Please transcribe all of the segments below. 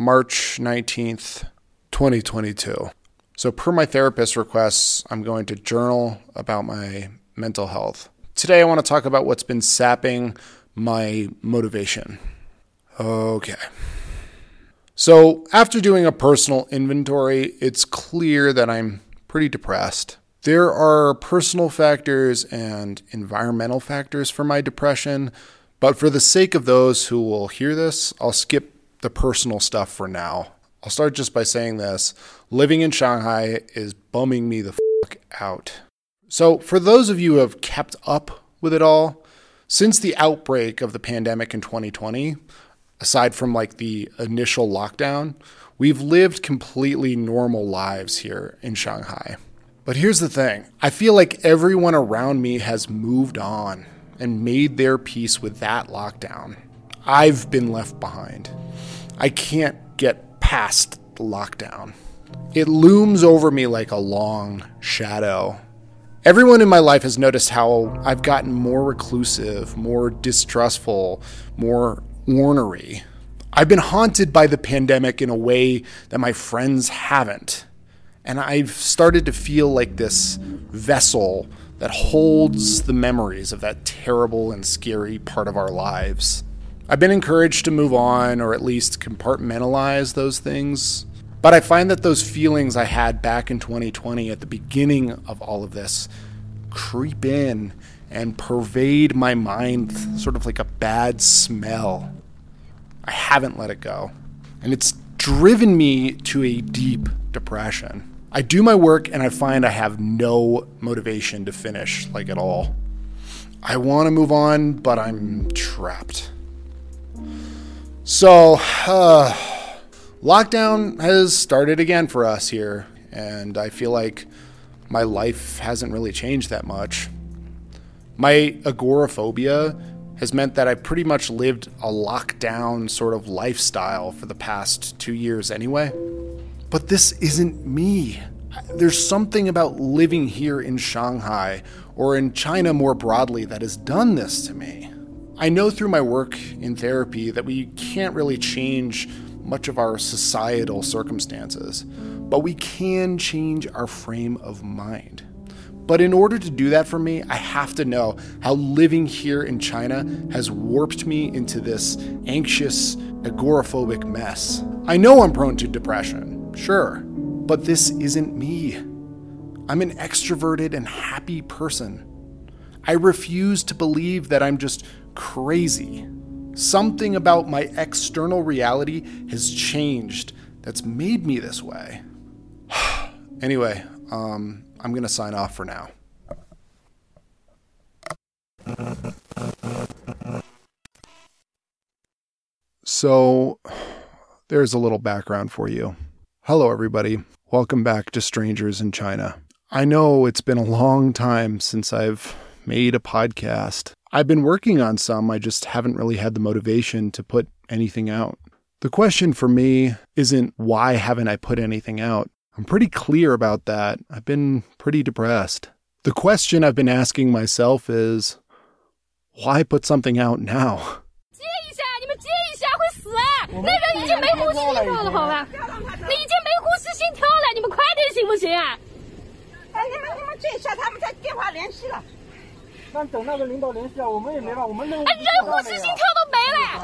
March 19th, 2022. So, per my therapist's requests, I'm going to journal about my mental health. Today, I want to talk about what's been sapping my motivation. Okay. So, after doing a personal inventory, it's clear that I'm pretty depressed. There are personal factors and environmental factors for my depression, but for the sake of those who will hear this, I'll skip the personal stuff for now. I'll start just by saying this living in Shanghai is bumming me the fuck out. So, for those of you who have kept up with it all, since the outbreak of the pandemic in 2020, aside from like the initial lockdown, we've lived completely normal lives here in Shanghai. But here's the thing I feel like everyone around me has moved on and made their peace with that lockdown. I've been left behind. I can't get past the lockdown. It looms over me like a long shadow. Everyone in my life has noticed how I've gotten more reclusive, more distrustful, more ornery. I've been haunted by the pandemic in a way that my friends haven't. And I've started to feel like this vessel that holds the memories of that terrible and scary part of our lives. I've been encouraged to move on or at least compartmentalize those things. But I find that those feelings I had back in 2020 at the beginning of all of this creep in and pervade my mind sort of like a bad smell. I haven't let it go. And it's driven me to a deep depression. I do my work and I find I have no motivation to finish, like at all. I want to move on, but I'm trapped. So, uh, lockdown has started again for us here, and I feel like my life hasn't really changed that much. My agoraphobia has meant that I've pretty much lived a lockdown sort of lifestyle for the past two years anyway. But this isn't me. There's something about living here in Shanghai or in China more broadly that has done this to me. I know through my work in therapy that we can't really change much of our societal circumstances, but we can change our frame of mind. But in order to do that for me, I have to know how living here in China has warped me into this anxious, agoraphobic mess. I know I'm prone to depression. Sure. But this isn't me. I'm an extroverted and happy person. I refuse to believe that I'm just crazy. Something about my external reality has changed that's made me this way. anyway, um, I'm going to sign off for now. So, there's a little background for you. Hello, everybody. Welcome back to Strangers in China. I know it's been a long time since I've made a podcast. I've been working on some, I just haven't really had the motivation to put anything out. The question for me isn't why haven't I put anything out? I'm pretty clear about that. I've been pretty depressed. The question I've been asking myself is why put something out now? 但等那个领导联系啊，我们也没了，我们任务、啊、人务是心跳都没了。啊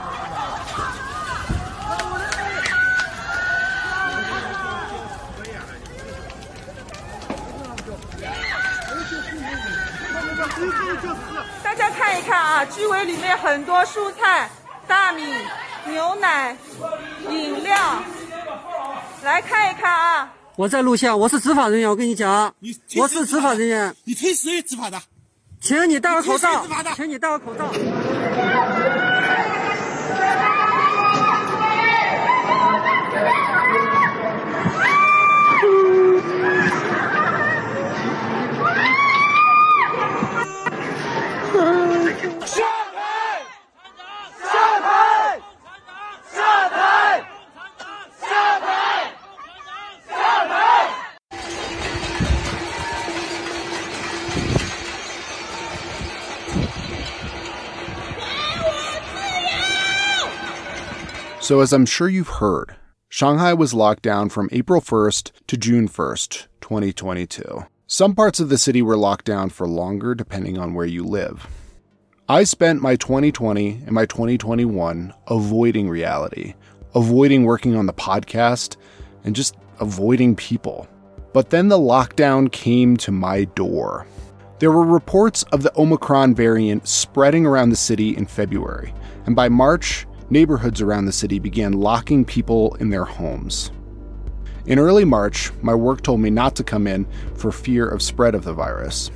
大家看一看啊，居委里面很多蔬菜、大米、牛奶、饮料，来看一看啊。我在录像，我是执法人员，我跟你讲，我是执法人员，你推谁执法的？请你戴个口罩，请你戴个口罩。So, as I'm sure you've heard, Shanghai was locked down from April 1st to June 1st, 2022. Some parts of the city were locked down for longer depending on where you live. I spent my 2020 and my 2021 avoiding reality, avoiding working on the podcast, and just avoiding people. But then the lockdown came to my door. There were reports of the Omicron variant spreading around the city in February, and by March, neighborhoods around the city began locking people in their homes. In early March, my work told me not to come in for fear of spread of the virus.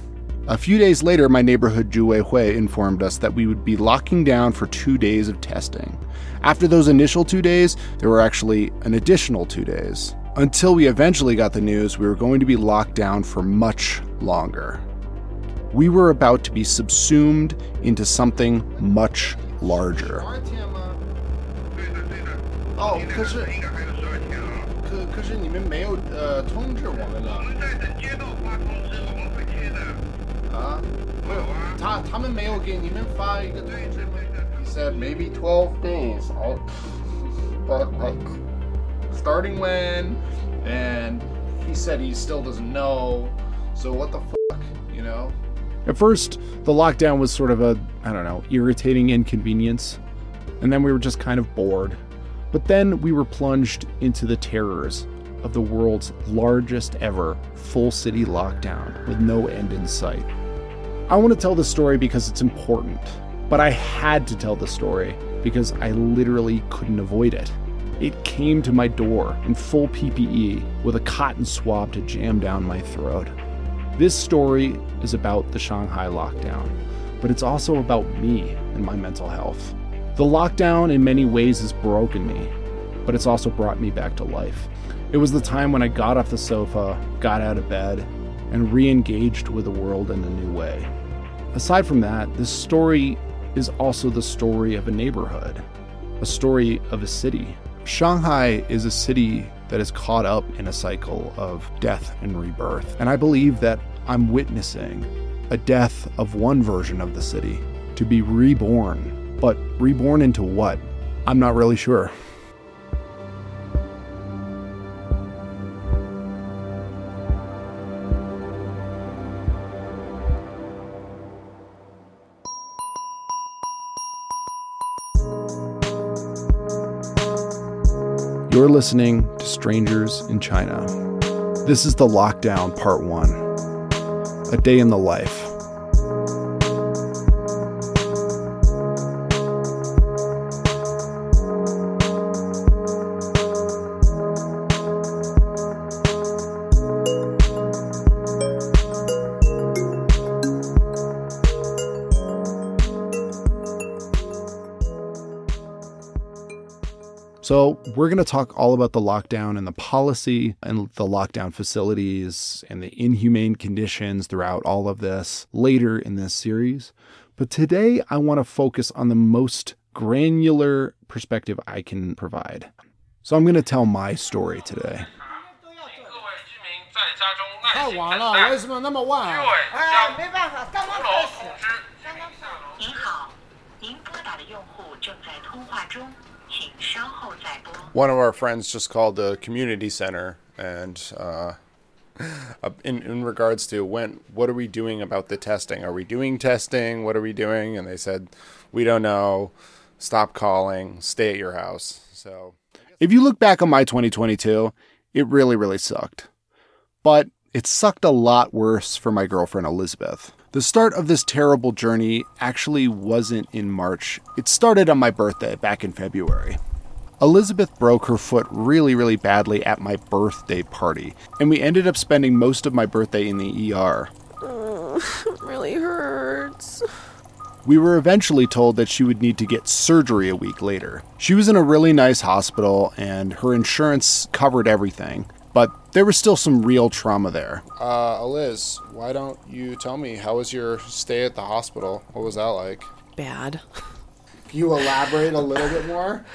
A few days later, my neighborhood Juwei Hui informed us that we would be locking down for two days of testing. After those initial two days, there were actually an additional two days. Until we eventually got the news we were going to be locked down for much longer. We were about to be subsumed into something much larger. 哦，可是，可可是你们没有呃通知我们了。我们在等接到发通知，我们会贴的。啊，没有啊，他他们没有给你们发一个通知吗？He said maybe twelve days. I'll, but like, starting when? And he said he still doesn't know. So what the fuck, you know? At first, the lockdown was sort of a, I don't know, irritating inconvenience. And then we were just kind of bored. But then we were plunged into the terrors of the world's largest ever full city lockdown with no end in sight. I want to tell this story because it's important, but I had to tell the story because I literally couldn't avoid it. It came to my door in full PPE with a cotton swab to jam down my throat. This story is about the Shanghai lockdown, but it's also about me and my mental health. The lockdown, in many ways, has broken me, but it's also brought me back to life. It was the time when I got off the sofa, got out of bed, and re engaged with the world in a new way. Aside from that, this story is also the story of a neighborhood, a story of a city. Shanghai is a city that is caught up in a cycle of death and rebirth. And I believe that I'm witnessing a death of one version of the city to be reborn but reborn into what? I'm not really sure. You're listening to Strangers in China. This is the Lockdown Part 1 A Day in the Life. So, we're going to talk all about the lockdown and the policy and the lockdown facilities and the inhumane conditions throughout all of this later in this series. But today, I want to focus on the most granular perspective I can provide. So, I'm going to tell my story today. 太晚了，为什么那么晚？哎，没办法，刚刚开始。您好，您拨打的用户正在通话中。 one of our friends just called the community center and uh, in in regards to when what are we doing about the testing? Are we doing testing? What are we doing? And they said we don't know. Stop calling. Stay at your house. So if you look back on my 2022, it really really sucked. But it sucked a lot worse for my girlfriend Elizabeth. The start of this terrible journey actually wasn't in March. It started on my birthday back in February. Elizabeth broke her foot really, really badly at my birthday party, and we ended up spending most of my birthday in the ER. it really hurts. We were eventually told that she would need to get surgery a week later. She was in a really nice hospital, and her insurance covered everything, but there was still some real trauma there. Uh, Liz, why don't you tell me how was your stay at the hospital? What was that like? Bad. Can you elaborate a little bit more?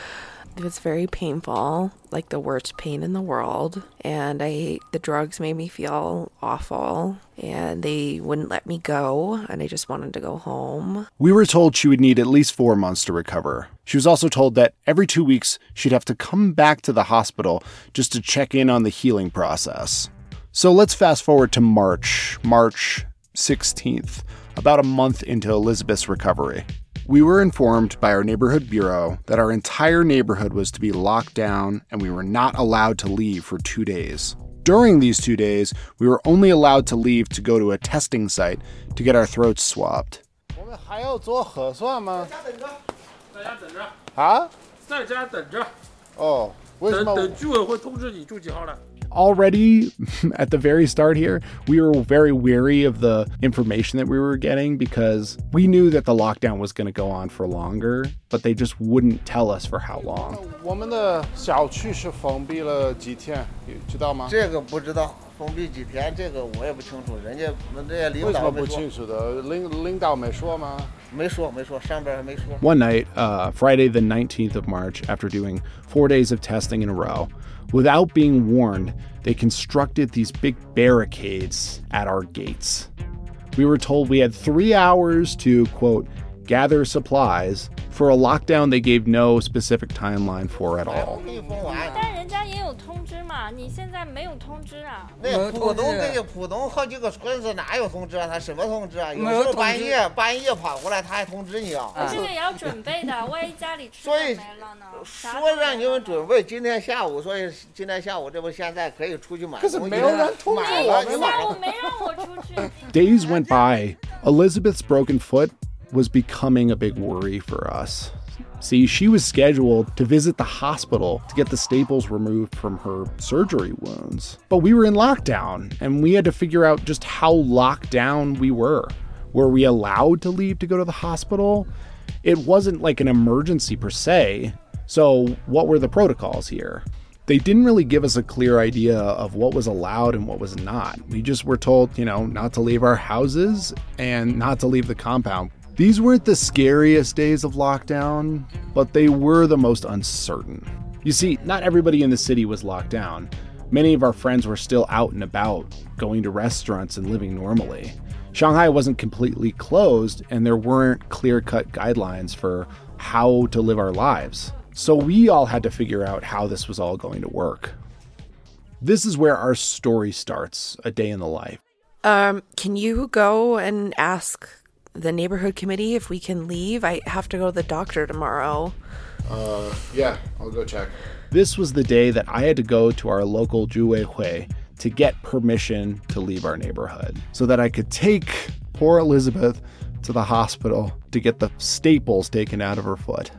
It was very painful, like the worst pain in the world. And I, the drugs made me feel awful, and they wouldn't let me go, and I just wanted to go home. We were told she would need at least four months to recover. She was also told that every two weeks she'd have to come back to the hospital just to check in on the healing process. So let's fast forward to March, March 16th, about a month into Elizabeth's recovery. We were informed by our neighborhood bureau that our entire neighborhood was to be locked down and we were not allowed to leave for two days. During these two days, we were only allowed to leave to go to a testing site to get our throats swabbed. 我们还要做核酸吗？大家等着啊？在家等着。哦，为什么？等等居委会通知你住几号了。 already at the very start here, we were very weary of the information that we were getting because we knew that the lockdown was going to go on for longer, but they just wouldn't tell us for how long. 我们的小区是封闭了几天，知道吗？这个不知道， 封闭几天，这个我也不清楚。人家那些领为什么不导没说，清楚的？领领导没说吗？没说没说，上边还没说。 One night, uh, Friday the 19th of March, after doing four days of testing in a row, without being warned, they constructed these big barricades at our gates. We were told we had three hours to, quote, gather supplies for a lockdown they gave no specific timeline for at all. 有通知嘛，你现在没有通知啊？那浦东那个浦东好几个村子哪有通知啊？他什么通知啊？有时候半夜半夜跑过来，他还通知你啊。这个也要准备的，万一家里吃所以的没了呢？说让你们准备今天下午，所以今天下午这不现在可以出去买东西没有人通知买了你晚上下午没让我出去。Days went by. Elizabeth's broken foot was becoming a big worry for us. See, she was scheduled to visit the hospital to get the staples removed from her surgery wounds. But we were in lockdown, and we had to figure out just how locked down we were. Were we allowed to leave to go to the hospital? It wasn't like an emergency per se. So, what were the protocols here? They didn't really give us a clear idea of what was allowed and what was not. We just were told, you know, not to leave our houses and not to leave the compound. These weren't the scariest days of lockdown, but they were the most uncertain. You see, not everybody in the city was locked down. Many of our friends were still out and about, going to restaurants and living normally. Shanghai wasn't completely closed, and there weren't clear cut guidelines for how to live our lives. So we all had to figure out how this was all going to work. This is where our story starts a day in the life. Um, can you go and ask the neighborhood committee if we can leave? I have to go to the doctor tomorrow. Uh, yeah, I'll go check. This was the day that I had to go to our local Juwei Hui to get permission to leave our neighborhood so that I could take poor Elizabeth to the hospital to get the staples taken out of her foot.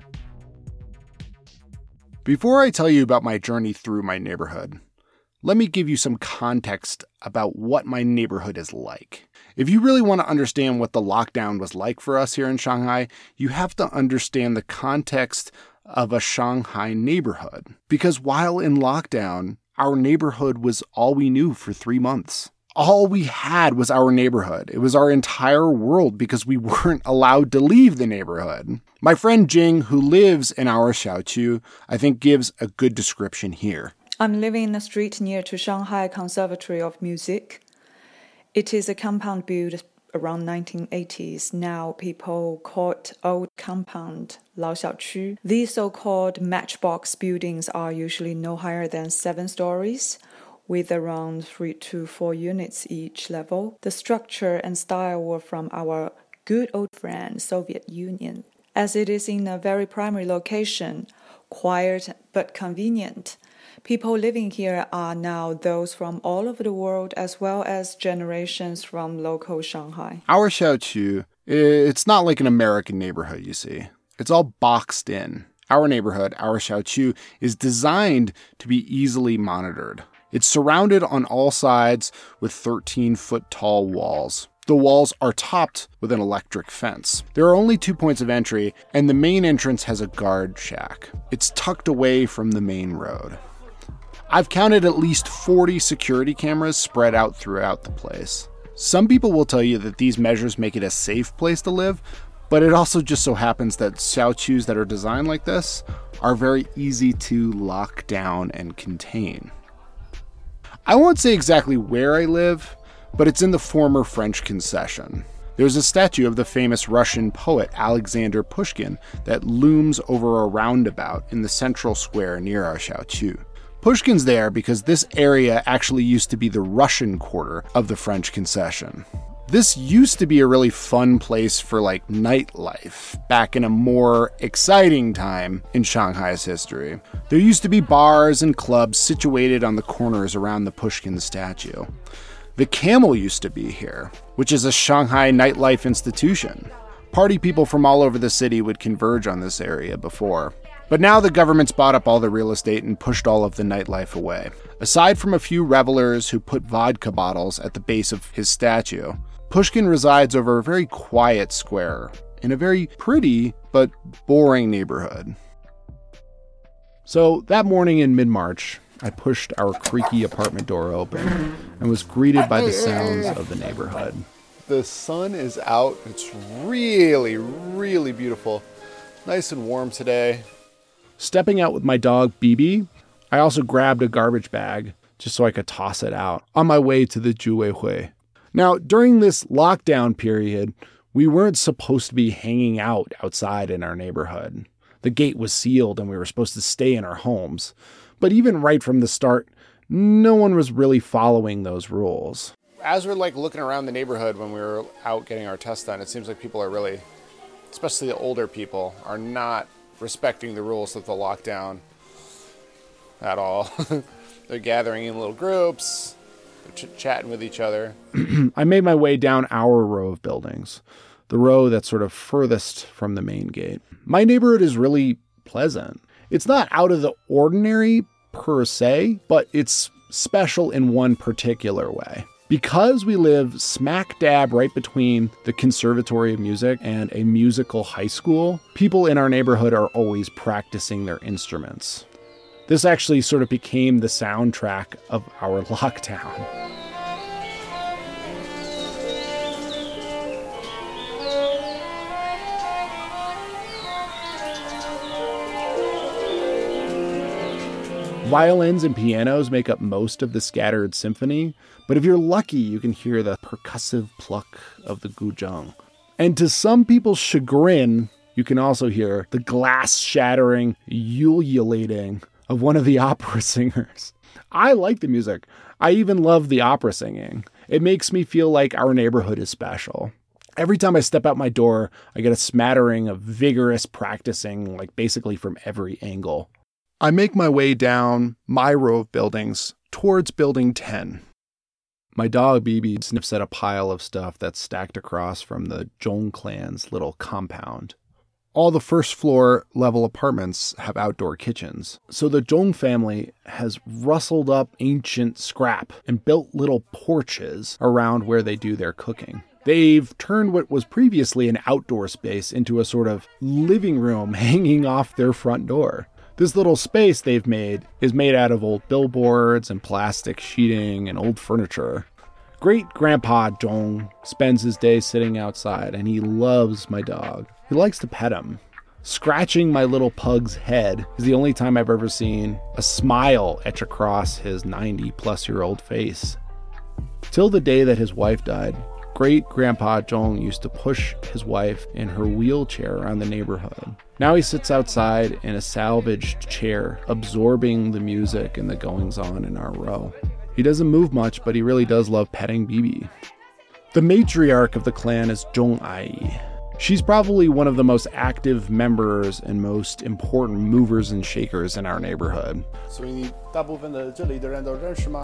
Before I tell you about my journey through my neighborhood, let me give you some context about what my neighborhood is like. If you really want to understand what the lockdown was like for us here in Shanghai, you have to understand the context of a Shanghai neighborhood. Because while in lockdown, our neighborhood was all we knew for three months. All we had was our neighborhood. It was our entire world because we weren't allowed to leave the neighborhood. My friend Jing, who lives in our Xiaoqu, I think gives a good description here. I'm living in a street near to Shanghai Conservatory of Music. It is a compound built around 1980s. Now people call it old compound Lao Xiaoqu. These so-called matchbox buildings are usually no higher than seven stories with around 3 to 4 units each level. The structure and style were from our good old friend Soviet Union. As it is in a very primary location, quiet but convenient, People living here are now those from all over the world as well as generations from local Shanghai. Our Xiaoqu, it's not like an American neighborhood, you see. It's all boxed in. Our neighborhood, our Xiaoqu, is designed to be easily monitored. It's surrounded on all sides with 13 foot tall walls. The walls are topped with an electric fence. There are only two points of entry, and the main entrance has a guard shack. It's tucked away from the main road. I've counted at least 40 security cameras spread out throughout the place. Some people will tell you that these measures make it a safe place to live, but it also just so happens that xiaoqus that are designed like this are very easy to lock down and contain. I won't say exactly where I live, but it's in the former French concession. There's a statue of the famous Russian poet Alexander Pushkin that looms over a roundabout in the central square near our Xiaoqu. Pushkin's there because this area actually used to be the Russian quarter of the French concession. This used to be a really fun place for like nightlife back in a more exciting time in Shanghai's history. There used to be bars and clubs situated on the corners around the Pushkin statue. The Camel used to be here, which is a Shanghai nightlife institution. Party people from all over the city would converge on this area before. But now the government's bought up all the real estate and pushed all of the nightlife away. Aside from a few revelers who put vodka bottles at the base of his statue, Pushkin resides over a very quiet square in a very pretty but boring neighborhood. So that morning in mid March, I pushed our creaky apartment door open and was greeted by the sounds of the neighborhood. The sun is out. It's really, really beautiful. Nice and warm today. Stepping out with my dog, BB, I also grabbed a garbage bag just so I could toss it out on my way to the Juweihui. Now, during this lockdown period, we weren't supposed to be hanging out outside in our neighborhood. The gate was sealed and we were supposed to stay in our homes. But even right from the start, no one was really following those rules. As we're like looking around the neighborhood when we were out getting our test done, it seems like people are really, especially the older people, are not respecting the rules of the lockdown at all. they're gathering in little groups, they're ch- chatting with each other. I made my way down our row of buildings, the row that's sort of furthest from the main gate. My neighborhood is really pleasant. It's not out of the ordinary per se, but it's special in one particular way. Because we live smack dab right between the Conservatory of Music and a musical high school, people in our neighborhood are always practicing their instruments. This actually sort of became the soundtrack of our lockdown. Violins and pianos make up most of the scattered symphony, but if you're lucky, you can hear the percussive pluck of the guzheng. And to some people's chagrin, you can also hear the glass shattering ululating of one of the opera singers. I like the music. I even love the opera singing. It makes me feel like our neighborhood is special. Every time I step out my door, I get a smattering of vigorous practicing, like basically from every angle. I make my way down my row of buildings towards building 10. My dog BB sniffs at a pile of stuff that's stacked across from the Zhong clan's little compound. All the first floor level apartments have outdoor kitchens, so the Zhong family has rustled up ancient scrap and built little porches around where they do their cooking. They've turned what was previously an outdoor space into a sort of living room hanging off their front door. This little space they've made is made out of old billboards and plastic sheeting and old furniture. Great Grandpa Zhong spends his day sitting outside and he loves my dog. He likes to pet him. Scratching my little pug's head is the only time I've ever seen a smile etch across his 90 plus year old face. Till the day that his wife died, great grandpa Zhong used to push his wife in her wheelchair around the neighborhood. Now he sits outside in a salvaged chair, absorbing the music and the goings on in our row. He doesn't move much, but he really does love petting BB. The matriarch of the clan is Zhong Ai. She's probably one of the most active members and most important movers and shakers in our neighborhood. 所以大部分的这里的人都认识吗？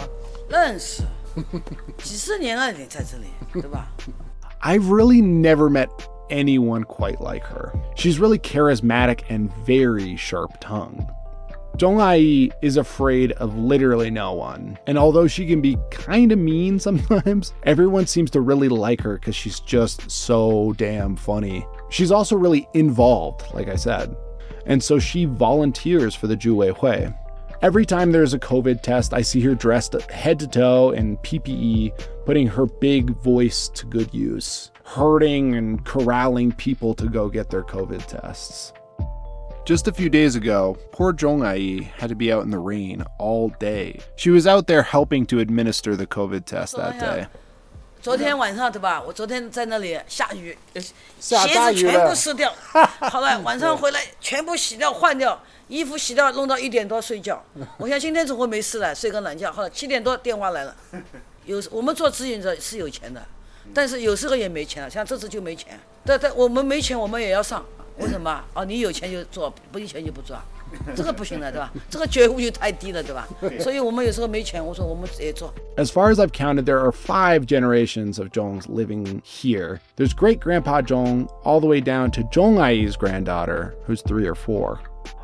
认识。几十年了，你在这里，对吧？I've really never met anyone quite like her. She's really charismatic and very sharp tongued. Zhong Ai is afraid of literally no one, and although she can be kind of mean sometimes, everyone seems to really like her because she's just so damn funny. She's also really involved, like I said, and so she volunteers for the Juwei Hui, Every time there's a COVID test, I see her dressed head to toe in PPE, putting her big voice to good use, herding and corralling people to go get their COVID tests. Just a few days ago, poor Zhong Ai had to be out in the rain all day. She was out there helping to administer the COVID test that day. 昨天晚上对吧？我昨天在那里下雨，鞋子全部湿掉。好了，晚上回来全部洗掉换掉。衣服洗掉，弄到一点多睡觉。我想今天总会没事了，睡个懒觉。后来七点多电话来了，有我们做志愿者是有钱的，但是有时候也没钱了，像这次就没钱。但但我们没钱，我们也要上。为什么？哦，你有钱就做，不有钱就不做，这个不行的，对吧？这个觉悟就太低了，对吧？所以我们有时候没钱，我说我们也做。As far as I've counted, there are five generations of Zhongs living here. There's great grandpa Zhong all the way down to Zhong Ai's granddaughter, who's three or four.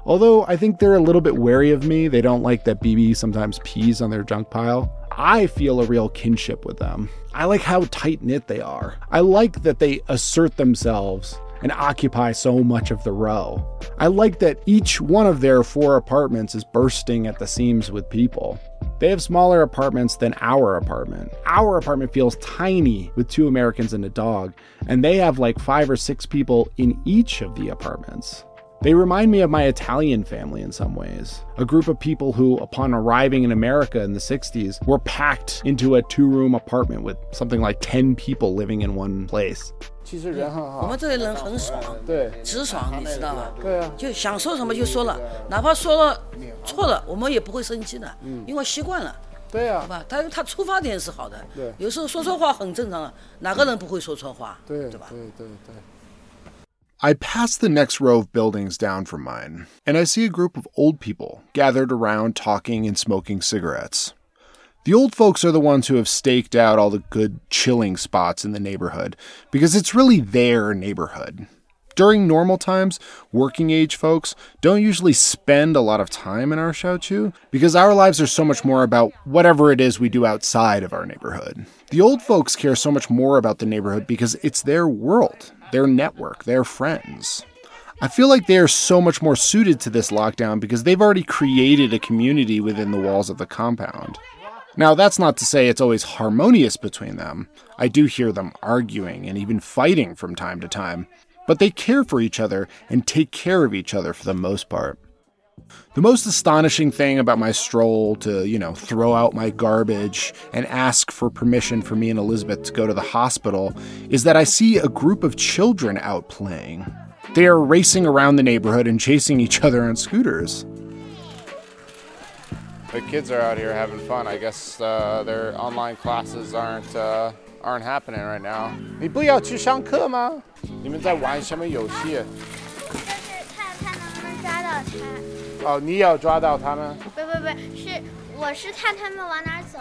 Although I think they're a little bit wary of me, they don't like that BB sometimes pees on their junk pile. I feel a real kinship with them. I like how tight knit they are. I like that they assert themselves and occupy so much of the row. I like that each one of their four apartments is bursting at the seams with people. They have smaller apartments than our apartment. Our apartment feels tiny with two Americans and a dog, and they have like five or six people in each of the apartments. They remind me of my Italian family in some ways. A group of people who, upon arriving in America in the 60s, were packed into a two room apartment with something like 10 people living in one place. 其实人很好。我们这里人很爽，对，直爽，你知道吧？对啊，就想说什么就说了，哪怕说了错了，我们也不会生气的，因为习惯了。对呀、对吧？他他出发点是好的，对有时候说错话很正常的，哪个人不会说错话？对对吧？对对对。 I pass the next row of buildings down from mine, and I see a group of old people gathered around talking and smoking cigarettes. The old folks are the ones who have staked out all the good chilling spots in the neighborhood because it's really their neighborhood. During normal times, working age folks don't usually spend a lot of time in our Xiaoqu because our lives are so much more about whatever it is we do outside of our neighborhood. The old folks care so much more about the neighborhood because it's their world, their network, their friends. I feel like they are so much more suited to this lockdown because they've already created a community within the walls of the compound. Now, that's not to say it's always harmonious between them. I do hear them arguing and even fighting from time to time, but they care for each other and take care of each other for the most part. The most astonishing thing about my stroll to, you know, throw out my garbage and ask for permission for me and Elizabeth to go to the hospital is that I see a group of children out playing. They are racing around the neighborhood and chasing each other on scooters. The kids are out here having fun. I guess uh, their online classes aren't uh, aren't happening right now. 你不要去上课吗？你们在玩什么游戏？看看能不能抓到他。 哦，你要抓到他们？不不不，是我是看他们往哪儿走。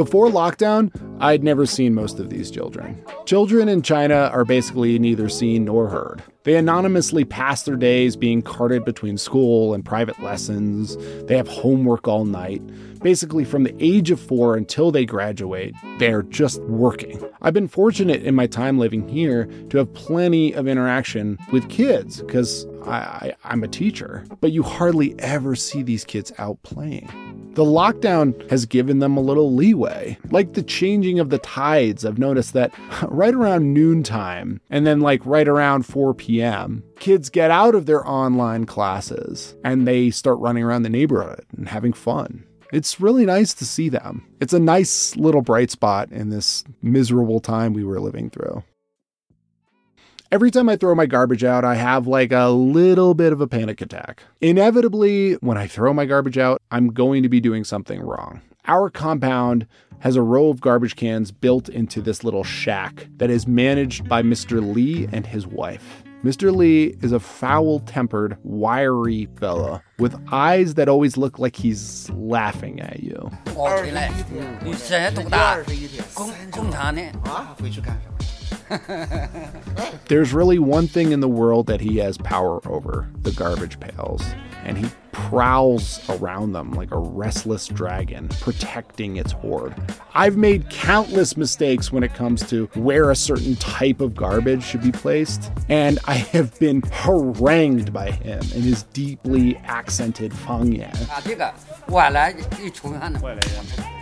Before lockdown, I'd never seen most of these children. Children in China are basically neither seen nor heard. They anonymously pass their days being carted between school and private lessons. They have homework all night. Basically, from the age of four until they graduate, they're just working. I've been fortunate in my time living here to have plenty of interaction with kids because I, am a teacher, but you hardly ever see these kids out playing. The lockdown has given them a little leeway. Like the changing of the tides, I've noticed that right around noontime and then like right around 4 p.m., kids get out of their online classes and they start running around the neighborhood and having fun. It's really nice to see them. It's a nice little bright spot in this miserable time we were living through. Every time I throw my garbage out, I have like a little bit of a panic attack. Inevitably, when I throw my garbage out, I'm going to be doing something wrong. Our compound has a row of garbage cans built into this little shack that is managed by Mr. Lee and his wife. Mr. Lee is a foul tempered, wiry fella with eyes that always look like he's laughing at you. There's really one thing in the world that he has power over the garbage pails. And he prowls around them like a restless dragon, protecting its hoard. I've made countless mistakes when it comes to where a certain type of garbage should be placed, and I have been harangued by him in his deeply accented Fang Yan.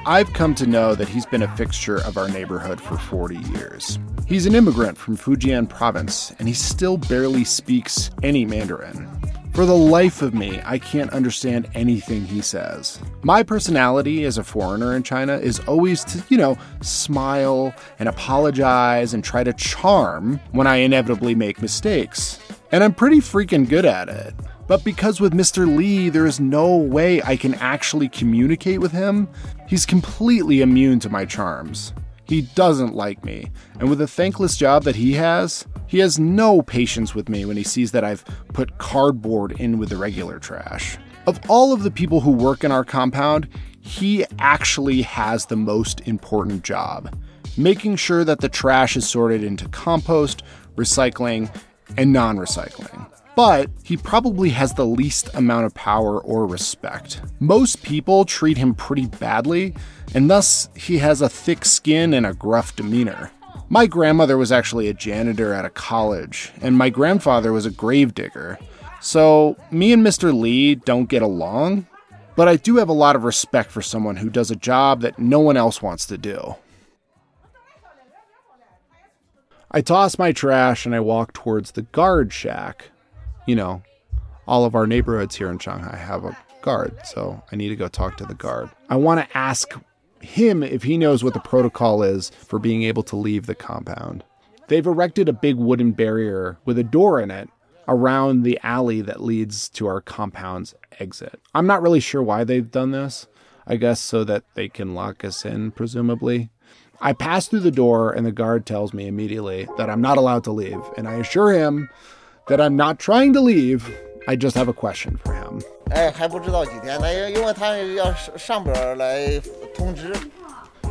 I've come to know that he's been a fixture of our neighborhood for 40 years. He's an immigrant from Fujian province, and he still barely speaks any Mandarin. For the life of me, I can't understand anything he says. My personality as a foreigner in China is always to, you know, smile and apologize and try to charm when I inevitably make mistakes. And I'm pretty freaking good at it. But because with Mr. Lee, there is no way I can actually communicate with him, he's completely immune to my charms. He doesn't like me, and with the thankless job that he has, he has no patience with me when he sees that I've put cardboard in with the regular trash. Of all of the people who work in our compound, he actually has the most important job making sure that the trash is sorted into compost, recycling, and non recycling but he probably has the least amount of power or respect. Most people treat him pretty badly, and thus he has a thick skin and a gruff demeanor. My grandmother was actually a janitor at a college, and my grandfather was a gravedigger. So, me and Mr. Lee don't get along, but I do have a lot of respect for someone who does a job that no one else wants to do. I toss my trash and I walk towards the guard shack, you know, all of our neighborhoods here in Shanghai have a guard, so I need to go talk to the guard. I want to ask him if he knows what the protocol is for being able to leave the compound. They've erected a big wooden barrier with a door in it around the alley that leads to our compound's exit. I'm not really sure why they've done this. I guess so that they can lock us in, presumably. I pass through the door, and the guard tells me immediately that I'm not allowed to leave, and I assure him that I'm not trying to leave. I just have a question for him. 哎，还不知道几天呢，因为他要上上边来通知。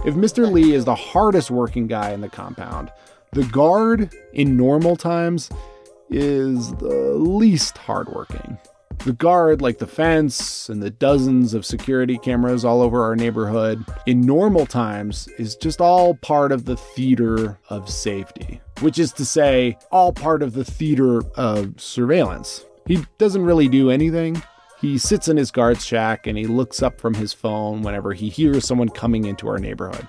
If Mr. Lee is the hardest working guy in the compound, the guard in normal times is the least hardworking. The guard, like the fence and the dozens of security cameras all over our neighborhood, in normal times is just all part of the theater of safety, which is to say, all part of the theater of surveillance. He doesn't really do anything. he sits in his guard's shack and he looks up from his phone whenever he hears someone coming into our neighborhood.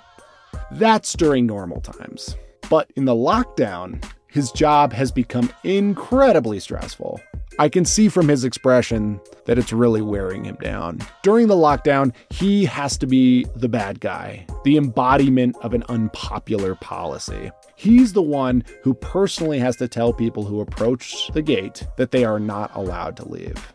That's during normal times. But in the lockdown, his job has become incredibly stressful. I can see from his expression that it's really wearing him down. During the lockdown, he has to be the bad guy, the embodiment of an unpopular policy. He's the one who personally has to tell people who approach the gate that they are not allowed to leave.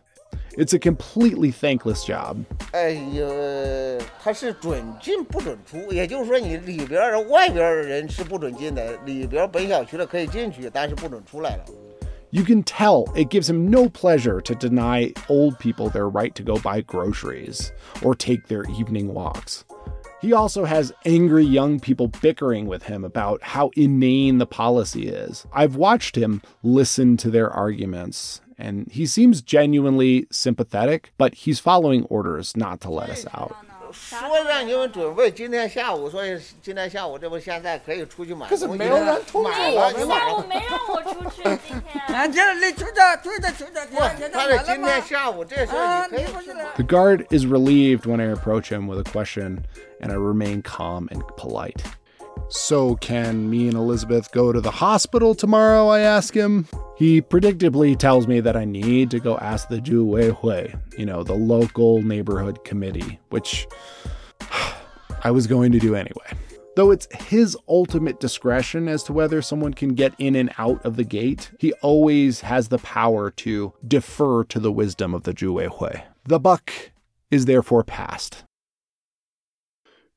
It's a completely thankless job. 哎呦，他是准进不准出，也就是说你里边儿外边儿人是不准进的，里边儿本小区的可以进去，但是不准出来了。 You can tell it gives him no pleasure to deny old people their right to go buy groceries or take their evening walks. He also has angry young people bickering with him about how inane the policy is. I've watched him listen to their arguments, and he seems genuinely sympathetic, but he's following orders not to let us out. the guard is relieved when I approach him with a question, and I remain calm and polite. So, can me and Elizabeth go to the hospital tomorrow? I ask him. He predictably tells me that I need to go ask the Juwei Hui, you know, the local neighborhood committee, which I was going to do anyway. Though it's his ultimate discretion as to whether someone can get in and out of the gate, he always has the power to defer to the wisdom of the Juwei Hui. The buck is therefore passed.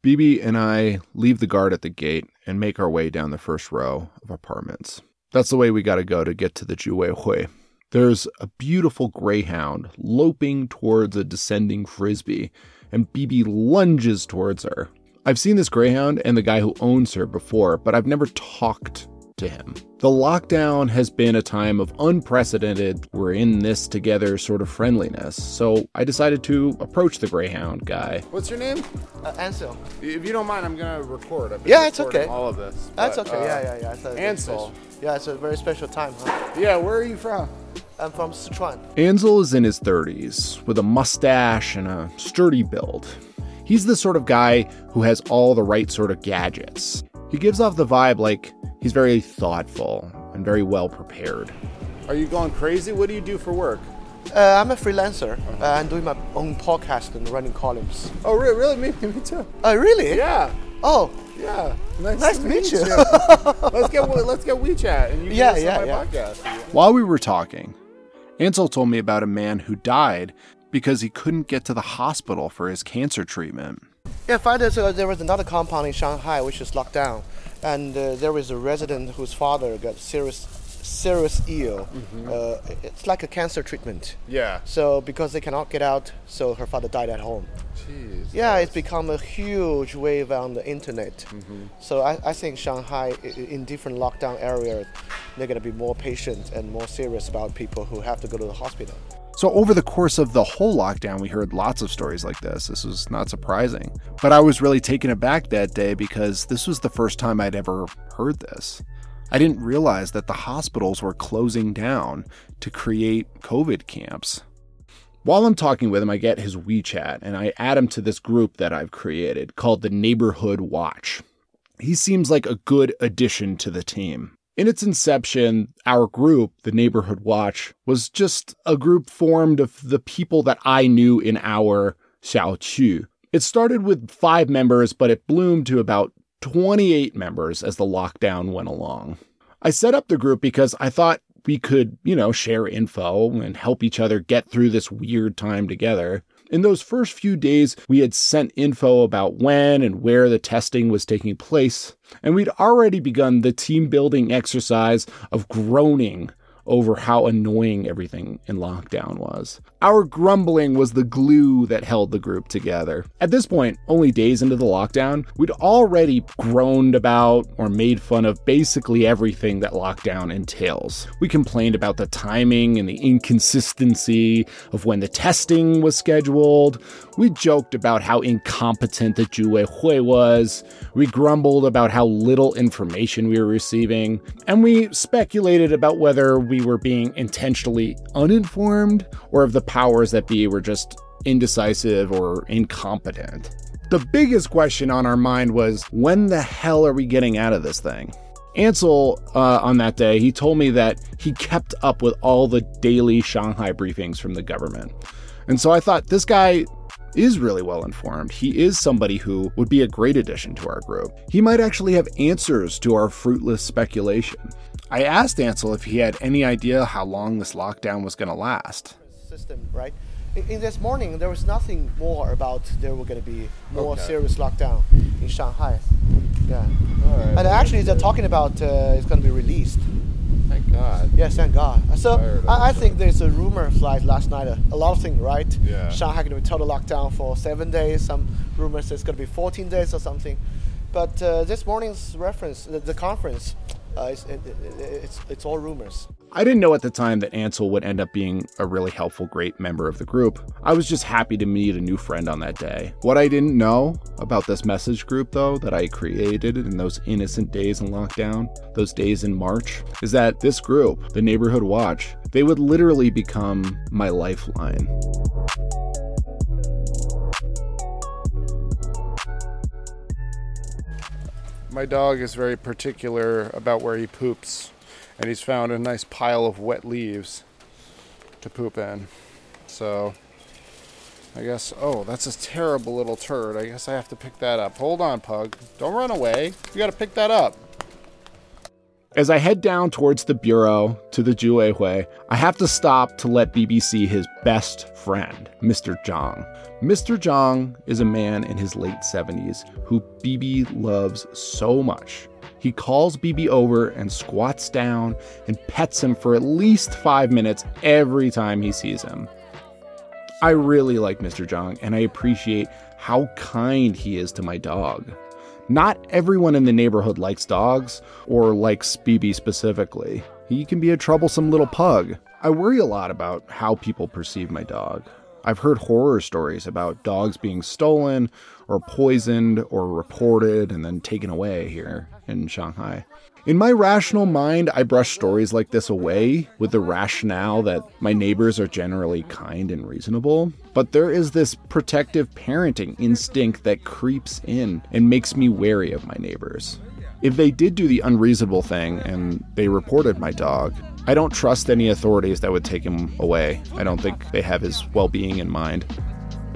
BB and I leave the guard at the gate and make our way down the first row of apartments. That's the way we got to go to get to the Juwei Hui. There's a beautiful greyhound loping towards a descending frisbee, and BB lunges towards her. I've seen this greyhound and the guy who owns her before, but I've never talked to him. The lockdown has been a time of unprecedented, we're in this together sort of friendliness. So I decided to approach the Greyhound guy. What's your name? Uh, Ansel. If you don't mind, I'm gonna record. I've been Yeah, it's okay. All of this. That's but, okay. uh, yeah, yeah, yeah. It's a very Ansel. Yeah, it's a very special time. Huh? Yeah, where are you from? I'm from Sichuan. Ansel is in his 30s with a mustache and a sturdy build. He's the sort of guy who has all the right sort of gadgets. He gives off the vibe like he's very thoughtful and very well prepared. Are you going crazy? What do you do for work? Uh, I'm a freelancer. Uh, I'm doing my own podcast and running columns. Oh, really? Really? Me, me too. Oh, really? Yeah. Oh, Yeah. Nice, Nice to to meet you. let's get let's get WeChat and you can Yeah, listen yeah, to my yeah. podcast. While we were talking, Ansel told me about a man who died because he couldn't get to the hospital for his cancer treatment. Yeah, five days ago there was another compound in Shanghai which is locked down, and uh, there was a resident whose father got serious, serious ill. Uh, it's like a cancer treatment. Yeah. So because they cannot get out, so her father died at home. Jeez. Yeah, it's become a huge wave on the internet. Mm-hmm. So I, I think Shanghai, in different lockdown areas, they're gonna be more patient and more serious about people who have to go to the hospital. So, over the course of the whole lockdown, we heard lots of stories like this. This was not surprising. But I was really taken aback that day because this was the first time I'd ever heard this. I didn't realize that the hospitals were closing down to create COVID camps. While I'm talking with him, I get his WeChat and I add him to this group that I've created called the Neighborhood Watch. He seems like a good addition to the team. In its inception, our group, the Neighborhood Watch, was just a group formed of the people that I knew in our Xiaoqu. It started with five members, but it bloomed to about 28 members as the lockdown went along. I set up the group because I thought we could, you know, share info and help each other get through this weird time together. In those first few days, we had sent info about when and where the testing was taking place, and we'd already begun the team building exercise of groaning over how annoying everything in lockdown was. Our grumbling was the glue that held the group together. At this point, only days into the lockdown, we'd already groaned about or made fun of basically everything that lockdown entails. We complained about the timing and the inconsistency of when the testing was scheduled. We joked about how incompetent the Juwei Hui was. We grumbled about how little information we were receiving. And we speculated about whether we were being intentionally uninformed or if the powers that be were just indecisive or incompetent. The biggest question on our mind was when the hell are we getting out of this thing? Ansel, uh, on that day, he told me that he kept up with all the daily Shanghai briefings from the government. And so I thought this guy is really well informed. He is somebody who would be a great addition to our group. He might actually have answers to our fruitless speculation. I asked Ansel if he had any idea how long this lockdown was going to last. System, right? In, in this morning, there was nothing more about there were going to be more Okay. serious lockdown in Shanghai. Yeah. And actually, they're talking about uh, it's going to be released. Thank God. Yes, thank God. So I, I think there's a rumor flight last night. A, a lot of things, right? Yeah. Shanghai going to be total lockdown for seven days. Some rumors it's going to be 14 days or something. But uh, this morning's reference, the, the conference, uh, it's, it, it, it's it's all rumors. I didn't know at the time that Ansel would end up being a really helpful, great member of the group. I was just happy to meet a new friend on that day. What I didn't know about this message group, though, that I created in those innocent days in lockdown, those days in March, is that this group, the Neighborhood Watch, they would literally become my lifeline. My dog is very particular about where he poops, and he's found a nice pile of wet leaves to poop in. So, I guess, oh, that's a terrible little turd. I guess I have to pick that up. Hold on, Pug. Don't run away. You gotta pick that up. As I head down towards the bureau to the Juwei Hui, I have to stop to let BB see his best friend, Mr. Zhang. Mr. Zhang is a man in his late 70s who BB loves so much. He calls BB over and squats down and pets him for at least five minutes every time he sees him. I really like Mr. Zhang and I appreciate how kind he is to my dog. Not everyone in the neighborhood likes dogs or likes BB specifically. He can be a troublesome little pug. I worry a lot about how people perceive my dog. I've heard horror stories about dogs being stolen or poisoned or reported and then taken away here in Shanghai. In my rational mind, I brush stories like this away with the rationale that my neighbors are generally kind and reasonable. But there is this protective parenting instinct that creeps in and makes me wary of my neighbors. If they did do the unreasonable thing and they reported my dog, I don't trust any authorities that would take him away. I don't think they have his well being in mind.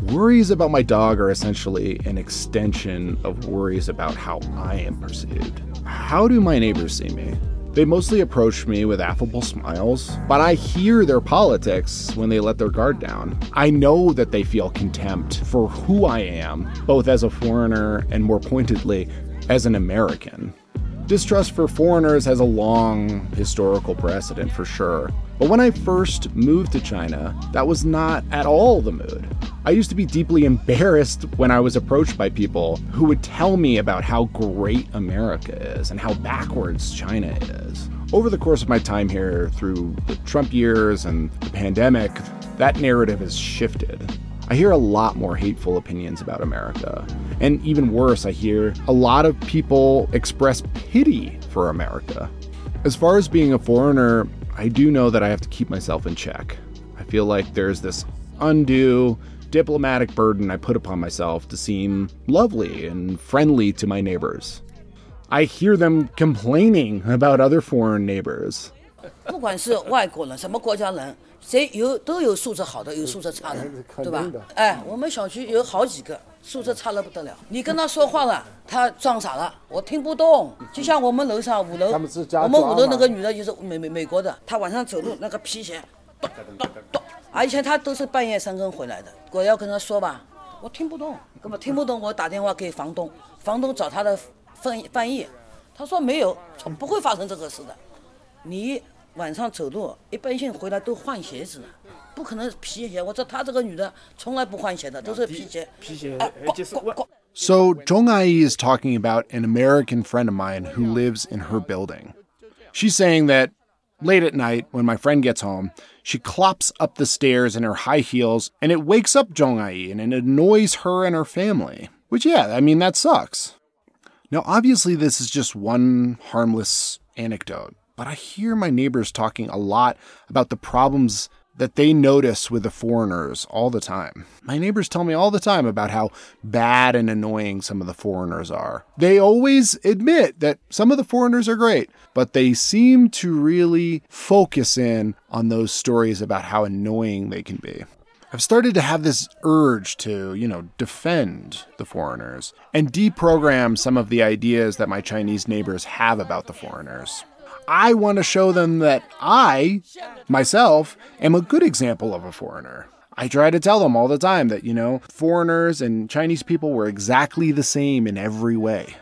Worries about my dog are essentially an extension of worries about how I am perceived. How do my neighbors see me? They mostly approach me with affable smiles, but I hear their politics when they let their guard down. I know that they feel contempt for who I am, both as a foreigner and more pointedly, as an American. Distrust for foreigners has a long historical precedent for sure. But when I first moved to China, that was not at all the mood. I used to be deeply embarrassed when I was approached by people who would tell me about how great America is and how backwards China is. Over the course of my time here, through the Trump years and the pandemic, that narrative has shifted. I hear a lot more hateful opinions about America. And even worse, I hear a lot of people express pity for America. As far as being a foreigner, I do know that I have to keep myself in check. I feel like there's this undue diplomatic burden I put upon myself to seem lovely and friendly to my neighbors. I hear them complaining about other foreign neighbors. 不管是外国人，什么国家人， 谁有都有素质好的，有素质差的，对吧？哎，我们小区有好几个素质差的不得了。你跟他说话了，他装傻了，我听不懂。就像我们楼上五楼，我们五楼那个女的就是美美美国的，她晚上走路那个皮鞋，咚咚咚，而且她都是半夜三更回来的。我要跟她说吧，我听不懂，根本听不懂。我打电话给房东，房东找他的翻翻译，他说没有，不会发生这个事的。你。晚上走路，一般性回来都换鞋子，不可能皮鞋。我说她这个女的从来不换鞋的，都是皮鞋。皮鞋，就是我。So Zhong Ai is talking about an American friend of mine who lives in her building. She's saying that late at night, when my friend gets home, she clops up the stairs in her high heels, and it wakes up Zhong Ai and it annoys her and her family. Which, yeah, I mean that sucks. Now, obviously, this is just one harmless anecdote but I hear my neighbors talking a lot about the problems that they notice with the foreigners all the time. My neighbors tell me all the time about how bad and annoying some of the foreigners are. They always admit that some of the foreigners are great, but they seem to really focus in on those stories about how annoying they can be. I've started to have this urge to, you know, defend the foreigners and deprogram some of the ideas that my Chinese neighbors have about the foreigners. I want to show them that I, myself, am a good example of a foreigner. I try to tell them all the time that, you know, foreigners and Chinese people were exactly the same in every way.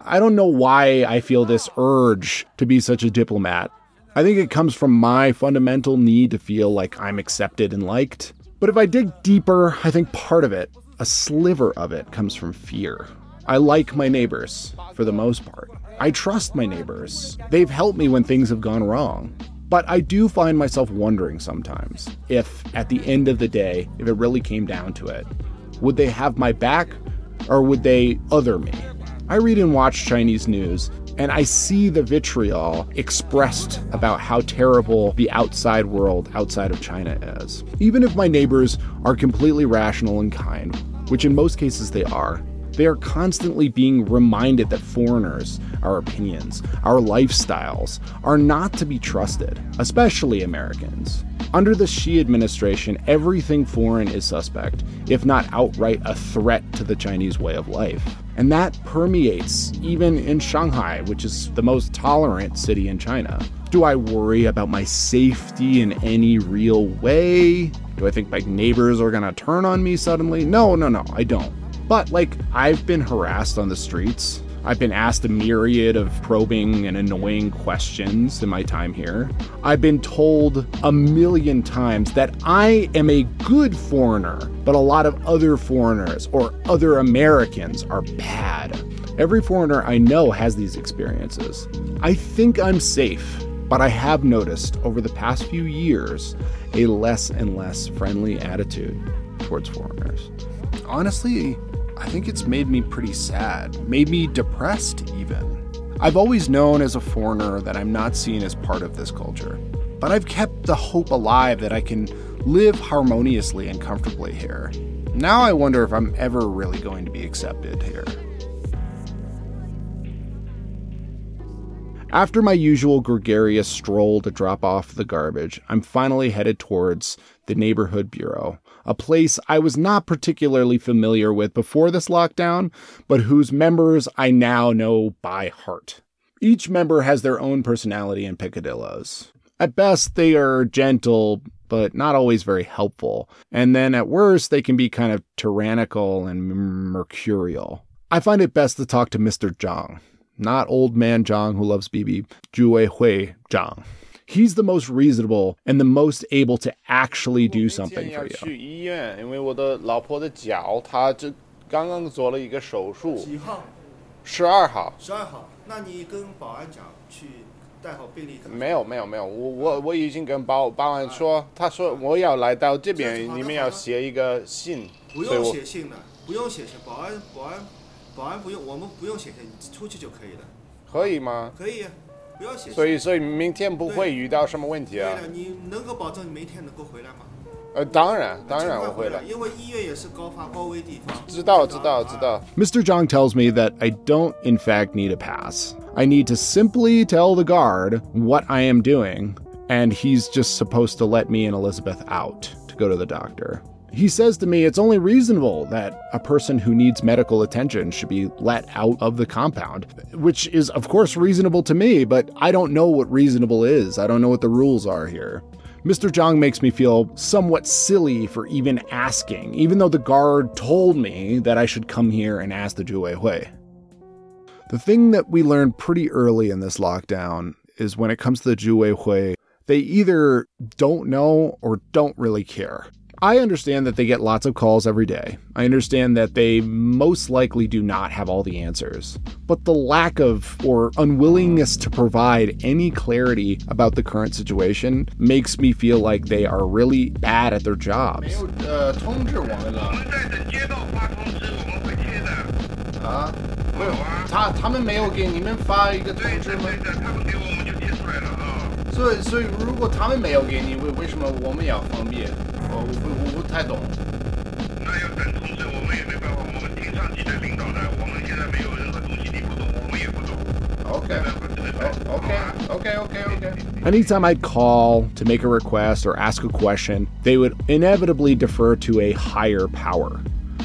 I don't know why I feel this urge to be such a diplomat. I think it comes from my fundamental need to feel like I'm accepted and liked. But if I dig deeper, I think part of it, a sliver of it, comes from fear. I like my neighbors, for the most part. I trust my neighbors. They've helped me when things have gone wrong. But I do find myself wondering sometimes if, at the end of the day, if it really came down to it, would they have my back or would they other me? I read and watch Chinese news and I see the vitriol expressed about how terrible the outside world outside of China is. Even if my neighbors are completely rational and kind, which in most cases they are, they are constantly being reminded that foreigners, our opinions, our lifestyles, are not to be trusted, especially Americans. Under the Xi administration, everything foreign is suspect, if not outright a threat to the Chinese way of life. And that permeates even in Shanghai, which is the most tolerant city in China. Do I worry about my safety in any real way? Do I think my neighbors are gonna turn on me suddenly? No, no, no, I don't. But, like, I've been harassed on the streets. I've been asked a myriad of probing and annoying questions in my time here. I've been told a million times that I am a good foreigner, but a lot of other foreigners or other Americans are bad. Every foreigner I know has these experiences. I think I'm safe, but I have noticed over the past few years a less and less friendly attitude towards foreigners. Honestly, I think it's made me pretty sad, made me depressed even. I've always known as a foreigner that I'm not seen as part of this culture, but I've kept the hope alive that I can live harmoniously and comfortably here. Now I wonder if I'm ever really going to be accepted here. After my usual gregarious stroll to drop off the garbage, I'm finally headed towards the neighborhood bureau, a place I was not particularly familiar with before this lockdown, but whose members I now know by heart. Each member has their own personality and picadillos. At best, they are gentle, but not always very helpful. And then at worst, they can be kind of tyrannical and mercurial. I find it best to talk to Mr. Zhang, not old man Zhang who loves BB, Juwei Hui Zhang He's the most reasonable and the most able to actually do something for 要 you. 去医院，因为我的老婆的脚，她就刚刚做了一个手术。几号？十二号。十二号。那你跟保安讲，去带好病历卡。没有没有没有，我我我已经跟保保安说，他说我要来到这边，你们要写一个信。不所以我用写信的，不用写信，保安保安保安不用，我们不用写信，你出去就可以了。可以吗？可以， 不要写信。所以所以明天不会遇到什么问题啊？对的，你能够保证你明天能够回来吗？呃，当然当然尽快我会来。因为医院也是高发高危地方。知道知道知道。 Mr. Zhang tells me that I don't, in fact, need a pass. I need to simply tell the guard what I am doing, and he's just supposed to let me and Elizabeth out to go to the doctor. He says to me it's only reasonable that a person who needs medical attention should be let out of the compound, which is, of course, reasonable to me, but I don't know what reasonable is. I don't know what the rules are here. Mr. Zhang makes me feel somewhat silly for even asking, even though the guard told me that I should come here and ask the Juwei Hui. The thing that we learned pretty early in this lockdown is when it comes to the Juwei Hui, they either don't know or don't really care. I understand that they get lots of calls every day. I understand that they most likely do not have all the answers. But the lack of or unwillingness to provide any clarity about the current situation makes me feel like they are really bad at their jobs. 没有呃通知我们了。啊，没有，他他们没有给你们发一个通知吗？ 所以所以如果他们没有给你，为为什么我们要封闭？我我不我不太懂。 Okay. Oh, okay. Okay. Okay. Okay. Anytime I'd call to make a request or ask a question, they would inevitably defer to a higher power.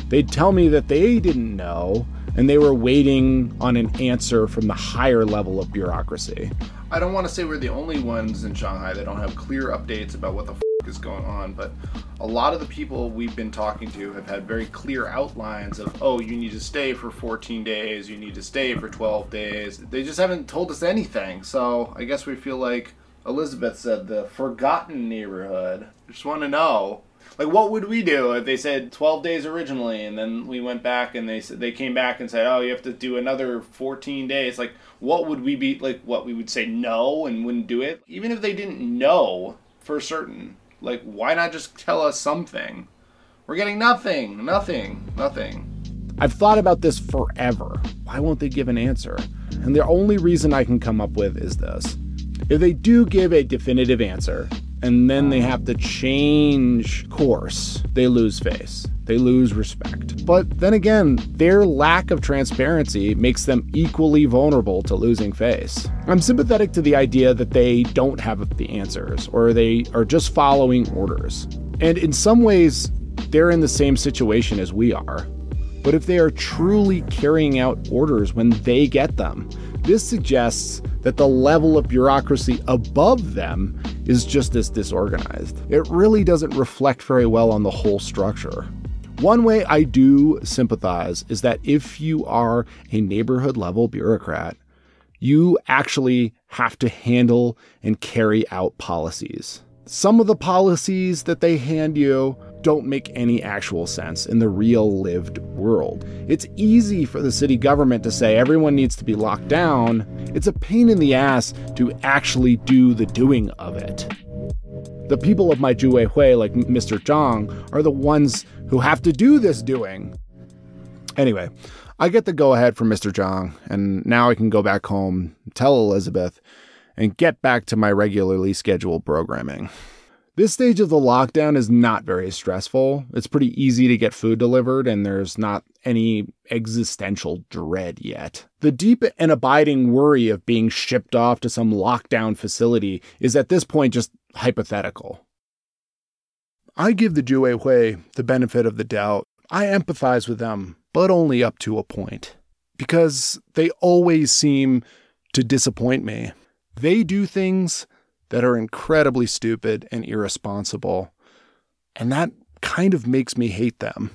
They'd tell me that they didn't know and they were waiting on an answer from the higher level of bureaucracy. I don't want to say we're the only ones in Shanghai that don't have clear updates about what the f- is going on, but a lot of the people we've been talking to have had very clear outlines of, oh, you need to stay for 14 days, you need to stay for 12 days. They just haven't told us anything, so I guess we feel like Elizabeth said, the forgotten neighborhood. Just want to know. Like, what would we do if they said 12 days originally, and then we went back and they they came back and said, oh, you have to do another 14 days? Like, what would we be like? What we would say no and wouldn't do it, even if they didn't know for certain. Like, why not just tell us something? We're getting nothing, nothing, nothing. I've thought about this forever. Why won't they give an answer? And the only reason I can come up with is this. If they do give a definitive answer, and then they have to change course, they lose face. They lose respect. But then again, their lack of transparency makes them equally vulnerable to losing face. I'm sympathetic to the idea that they don't have the answers or they are just following orders. And in some ways, they're in the same situation as we are. But if they are truly carrying out orders when they get them, this suggests that the level of bureaucracy above them is just as disorganized. It really doesn't reflect very well on the whole structure. One way I do sympathize is that if you are a neighborhood level bureaucrat, you actually have to handle and carry out policies. Some of the policies that they hand you don't make any actual sense in the real lived world. It's easy for the city government to say everyone needs to be locked down. It's a pain in the ass to actually do the doing of it. The people of my Juwei Hui, like Mr. Zhang, are the ones who have to do this doing. Anyway, I get the go ahead from Mr. Zhang, and now I can go back home, tell Elizabeth, and get back to my regularly scheduled programming. This stage of the lockdown is not very stressful. It's pretty easy to get food delivered, and there's not any existential dread yet. The deep and abiding worry of being shipped off to some lockdown facility is at this point just hypothetical. I give the Juwei Hui the benefit of the doubt. I empathize with them, but only up to a point. Because they always seem to disappoint me. They do things that are incredibly stupid and irresponsible, and that kind of makes me hate them.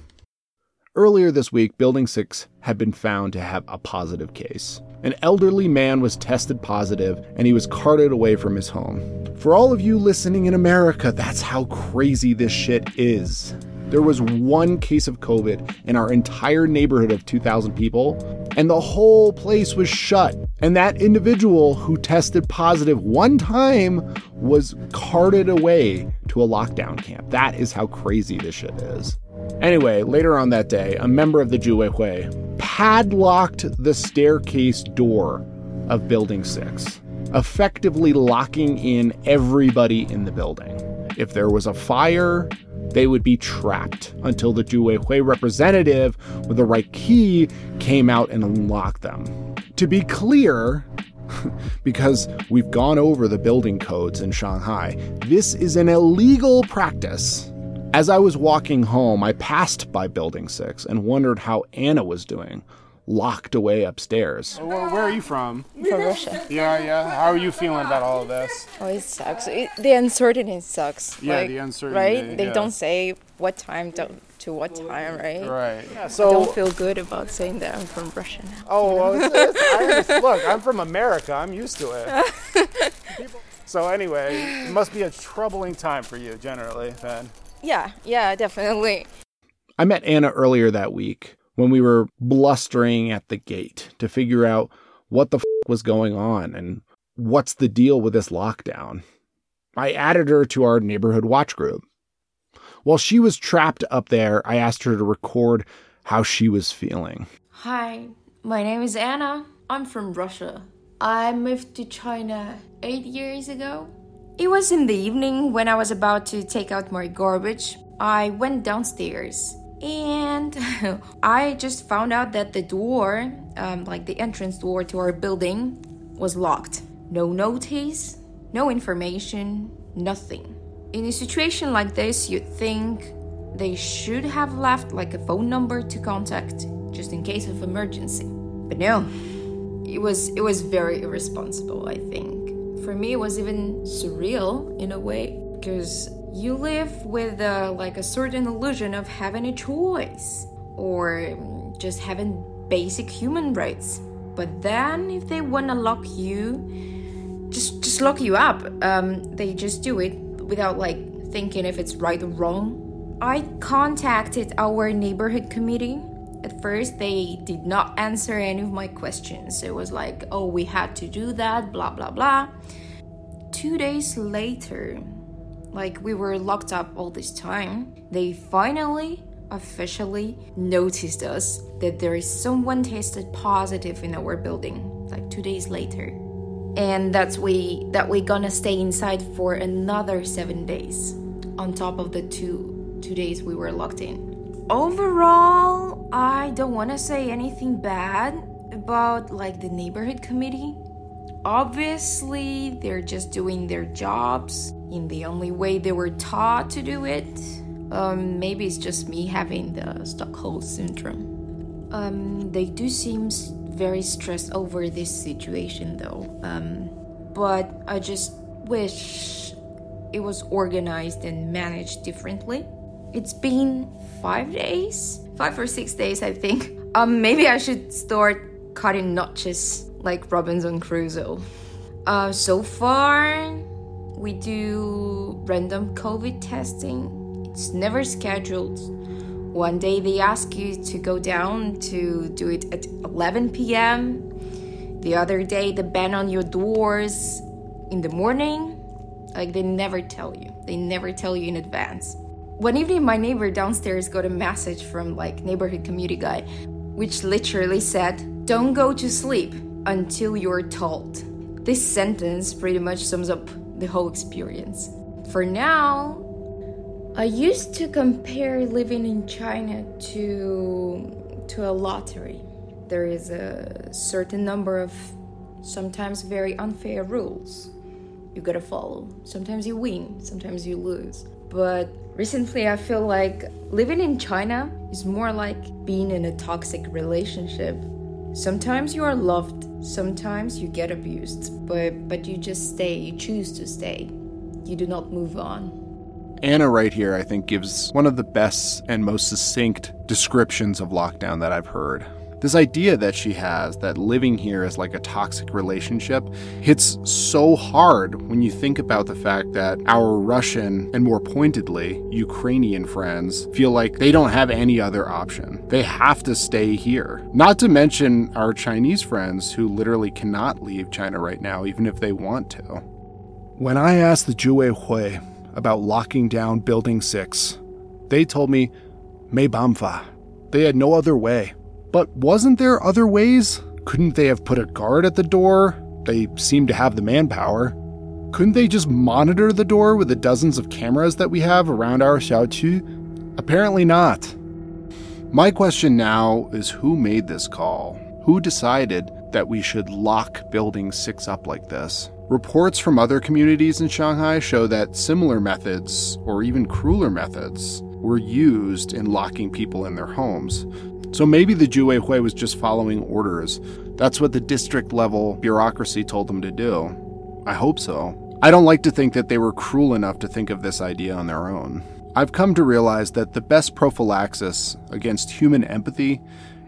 Earlier this week, Building 6 had been found to have a positive case. An elderly man was tested positive and he was carted away from his home. For all of you listening in America, that's how crazy this shit is. There was one case of COVID in our entire neighborhood of 2,000 people, and the whole place was shut. And that individual who tested positive one time was carted away to a lockdown camp. That is how crazy this shit is. Anyway, later on that day, a member of the Juwei Hui padlocked the staircase door of Building 6, effectively locking in everybody in the building. If there was a fire, they would be trapped until the Juwei Hui representative with the right key came out and unlocked them. To be clear, because we've gone over the building codes in Shanghai, this is an illegal practice. As I was walking home, I passed by Building 6 and wondered how Anna was doing, locked away upstairs. Oh, where, where are you from? From Russia. Yeah, yeah. How are you feeling about all of this? Oh, it sucks. It, the uncertainty sucks. Yeah, like, the uncertainty, Right? They yeah. don't say what time to, to what time, right? Right. Yeah, I so- don't feel good about saying that I'm from Russia now. Oh, well, it's, it's, I look, I'm from America. I'm used to it. so anyway, it must be a troubling time for you generally, then. Yeah, yeah, definitely. I met Anna earlier that week when we were blustering at the gate to figure out what the f- was going on and what's the deal with this lockdown. I added her to our neighborhood watch group. While she was trapped up there, I asked her to record how she was feeling. Hi, my name is Anna. I'm from Russia. I moved to China eight years ago. It was in the evening when I was about to take out my garbage. I went downstairs and I just found out that the door, um, like the entrance door to our building, was locked. No notice, no information, nothing. In a situation like this, you'd think they should have left like a phone number to contact just in case of emergency. But no. It was it was very irresponsible, I think. For me it was even surreal in a way because you live with uh, like a certain illusion of having a choice or um, just having basic human rights. But then if they want to lock you just just lock you up. Um, they just do it without like thinking if it's right or wrong. I contacted our neighborhood committee. At first, they did not answer any of my questions. It was like, oh, we had to do that, blah blah blah. Two days later, like we were locked up all this time, they finally officially noticed us that there is someone tested positive in our building, like two days later. and that's we that we're gonna stay inside for another seven days on top of the two two days we were locked in. Overall i don't want to say anything bad about like the neighborhood committee. Obviously they're just doing their jobs in the only way they were taught to do it um, maybe it's just me having the stockholm syndrome um, they do seem very stressed over this situation though. Um, but I just wish it was organized and managed differently. It's been five days, five or six days, I think. Um, maybe I should start cutting notches like Robinson Crusoe. Uh, so far, we do random COVID testing. It's never scheduled one day they ask you to go down to do it at 11 p.m. The other day, the ban on your doors in the morning. Like, they never tell you. They never tell you in advance. One evening, my neighbor downstairs got a message from, like, neighborhood community guy, which literally said, Don't go to sleep until you're told. This sentence pretty much sums up the whole experience. For now, I used to compare living in China to to a lottery. There is a certain number of sometimes very unfair rules you gotta follow. Sometimes you win, sometimes you lose. But recently I feel like living in China is more like being in a toxic relationship. Sometimes you are loved, sometimes you get abused, but but you just stay, you choose to stay. You do not move on. Anna, right here, I think, gives one of the best and most succinct descriptions of lockdown that I've heard. This idea that she has that living here is like a toxic relationship hits so hard when you think about the fact that our Russian and more pointedly Ukrainian friends feel like they don't have any other option. They have to stay here. Not to mention our Chinese friends who literally cannot leave China right now, even if they want to. When I asked the Juwei Hui about locking down Building 6. They told me, Mei Bamfa. They had no other way. But wasn't there other ways? Couldn't they have put a guard at the door? They seem to have the manpower. Couldn't they just monitor the door with the dozens of cameras that we have around our Xiaoqu? Apparently not. My question now is who made this call? Who decided that we should lock Building 6 up like this? Reports from other communities in Shanghai show that similar methods, or even crueler methods, were used in locking people in their homes. So maybe the Juwei Hui was just following orders. That's what the district level bureaucracy told them to do. I hope so. I don't like to think that they were cruel enough to think of this idea on their own. I've come to realize that the best prophylaxis against human empathy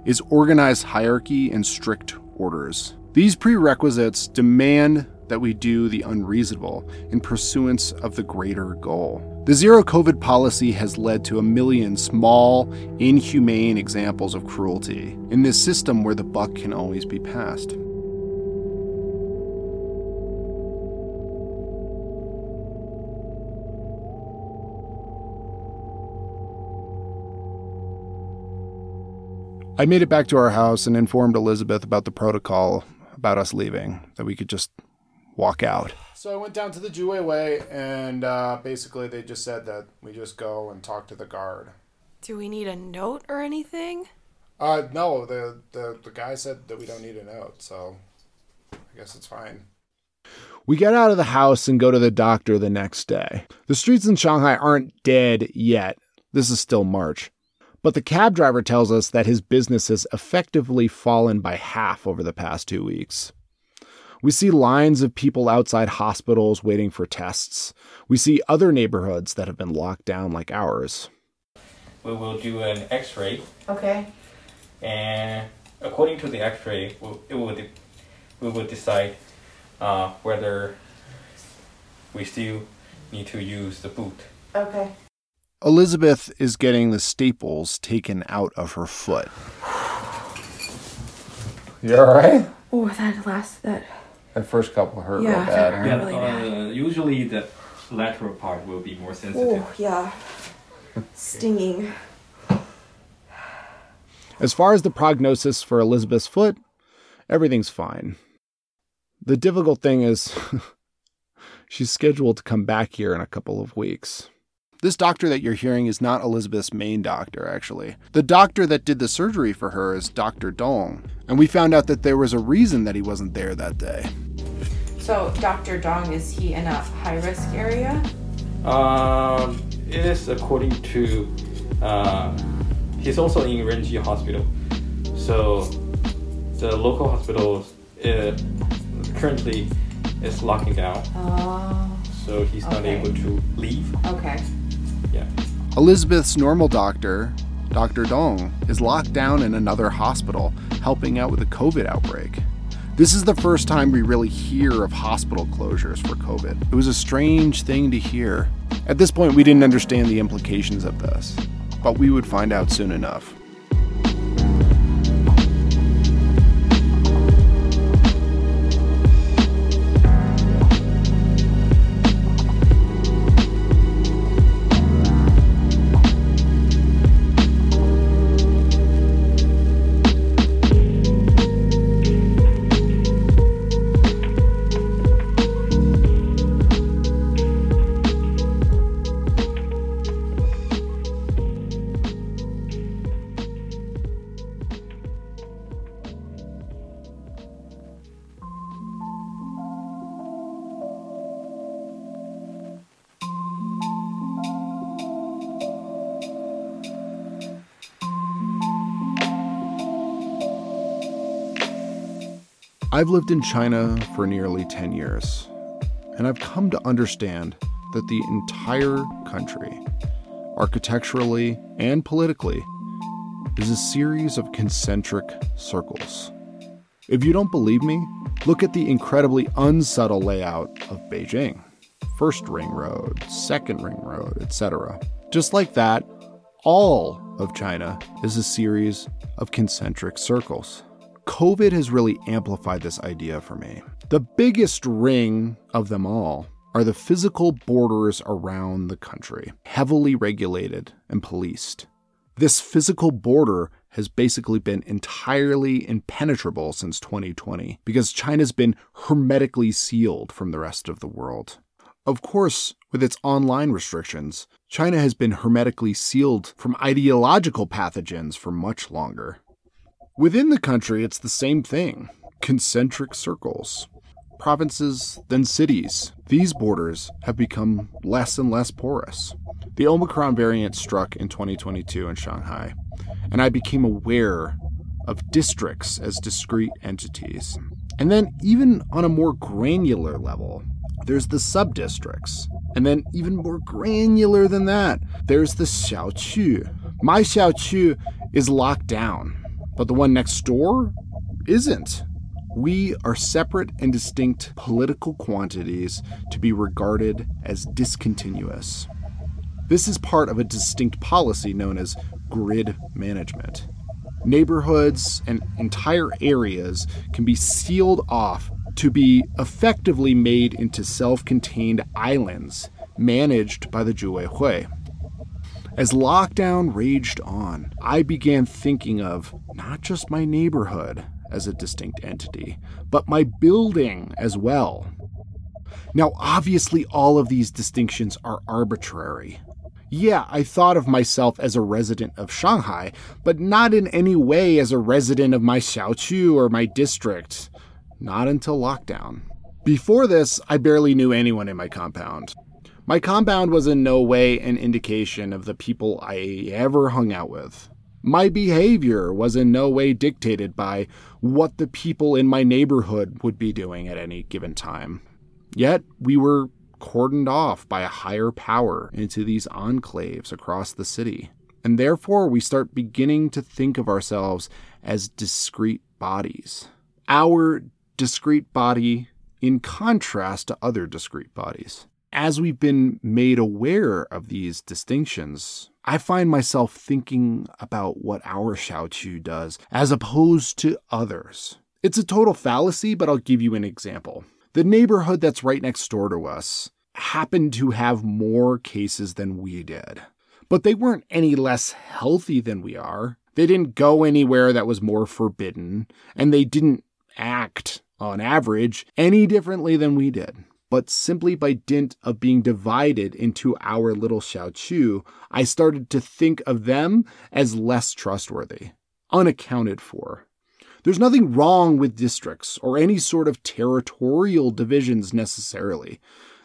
is organized hierarchy and strict orders. These prerequisites demand that we do the unreasonable in pursuance of the greater goal. The zero COVID policy has led to a million small, inhumane examples of cruelty in this system where the buck can always be passed. I made it back to our house and informed Elizabeth about the protocol about us leaving, that we could just walk out. So I went down to the Juwei Hui, and uh, basically they just said that we just go and talk to the guard. Do we need a note or anything? Uh, no, the, the, the guy said that we don't need a note, so I guess it's fine. We get out of the house and go to the doctor the next day. The streets in Shanghai aren't dead yet. This is still March. But the cab driver tells us that his business has effectively fallen by half over the past two weeks. We see lines of people outside hospitals waiting for tests. We see other neighborhoods that have been locked down like ours. We will do an x ray. Okay. And according to the x ray, it will de- we will decide uh, whether we still need to use the boot. Okay. Elizabeth is getting the staples taken out of her foot. You alright? Oh, that last that that first couple hurt Yeah, real bad. that huh? Yeah, really uh, usually the lateral part will be more sensitive. Oh, yeah. Stinging. As far as the prognosis for Elizabeth's foot, everything's fine. The difficult thing is she's scheduled to come back here in a couple of weeks. This doctor that you're hearing is not Elizabeth's main doctor, actually. The doctor that did the surgery for her is Dr. Dong, and we found out that there was a reason that he wasn't there that day. So, Dr. Dong, is he in a high risk area? Um, it is according to. Uh, he's also in Renji Hospital, so the local hospital uh, currently is locking down. Oh. So he's not able to leave. Okay. Yeah. Elizabeth's normal doctor, Dr. Dong, is locked down in another hospital helping out with a COVID outbreak. This is the first time we really hear of hospital closures for COVID. It was a strange thing to hear. At this point, we didn't understand the implications of this, but we would find out soon enough. I've lived in China for nearly 10 years, and I've come to understand that the entire country, architecturally and politically, is a series of concentric circles. If you don't believe me, look at the incredibly unsubtle layout of Beijing. First ring road, second ring road, etc. Just like that, all of China is a series of concentric circles. COVID has really amplified this idea for me. The biggest ring of them all are the physical borders around the country, heavily regulated and policed. This physical border has basically been entirely impenetrable since 2020 because China's been hermetically sealed from the rest of the world. Of course, with its online restrictions, China has been hermetically sealed from ideological pathogens for much longer. Within the country, it's the same thing concentric circles. Provinces, then cities. These borders have become less and less porous. The Omicron variant struck in 2022 in Shanghai, and I became aware of districts as discrete entities. And then, even on a more granular level, there's the sub-districts. And then, even more granular than that, there's the xiaoqu. My xiaoqu is locked down, but the one next door isn't. We are separate and distinct political quantities to be regarded as discontinuous. This is part of a distinct policy known as grid management. Neighborhoods and entire areas can be sealed off to be effectively made into self contained islands managed by the Juwei Hui. As lockdown raged on, I began thinking of not just my neighborhood as a distinct entity, but my building as well. Now, obviously, all of these distinctions are arbitrary. Yeah, I thought of myself as a resident of Shanghai, but not in any way as a resident of my Xiaoqu or my district. Not until lockdown. Before this, I barely knew anyone in my compound. My compound was in no way an indication of the people I ever hung out with. My behavior was in no way dictated by what the people in my neighborhood would be doing at any given time. Yet we were cordoned off by a higher power into these enclaves across the city. And therefore, we start beginning to think of ourselves as discrete bodies. Our discrete body in contrast to other discrete bodies. As we've been made aware of these distinctions, I find myself thinking about what our Xiaoqu does as opposed to others. It's a total fallacy, but I'll give you an example. The neighborhood that's right next door to us happened to have more cases than we did. But they weren't any less healthy than we are. They didn't go anywhere that was more forbidden, and they didn't act on average, any differently than we did. But simply by dint of being divided into our little Xiaoqu, I started to think of them as less trustworthy, unaccounted for. There's nothing wrong with districts or any sort of territorial divisions necessarily.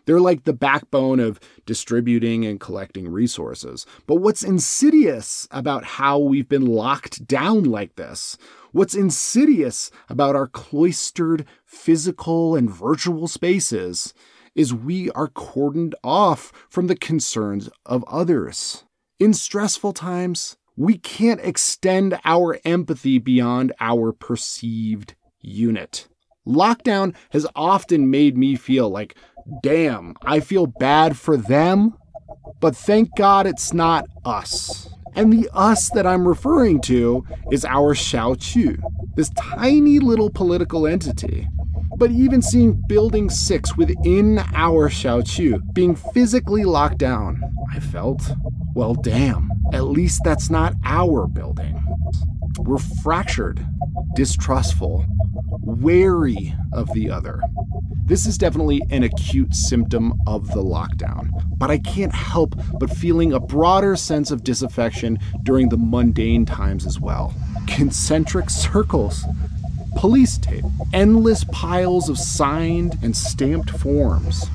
They're like the backbone of distributing and collecting resources. But what's insidious about how we've been locked down like this? What's insidious about our cloistered physical and virtual spaces is we are cordoned off from the concerns of others. In stressful times, we can't extend our empathy beyond our perceived unit. Lockdown has often made me feel like, damn, I feel bad for them, but thank God it's not us. And the us that I'm referring to is our Xiaoqu, this tiny little political entity. But even seeing Building 6 within our Xiaoqu being physically locked down, I felt, well, damn, at least that's not our building. We're fractured, distrustful, wary of the other. This is definitely an acute symptom of the lockdown, but I can't help but feeling a broader sense of disaffection during the mundane times as well. Concentric circles, police tape, endless piles of signed and stamped forms,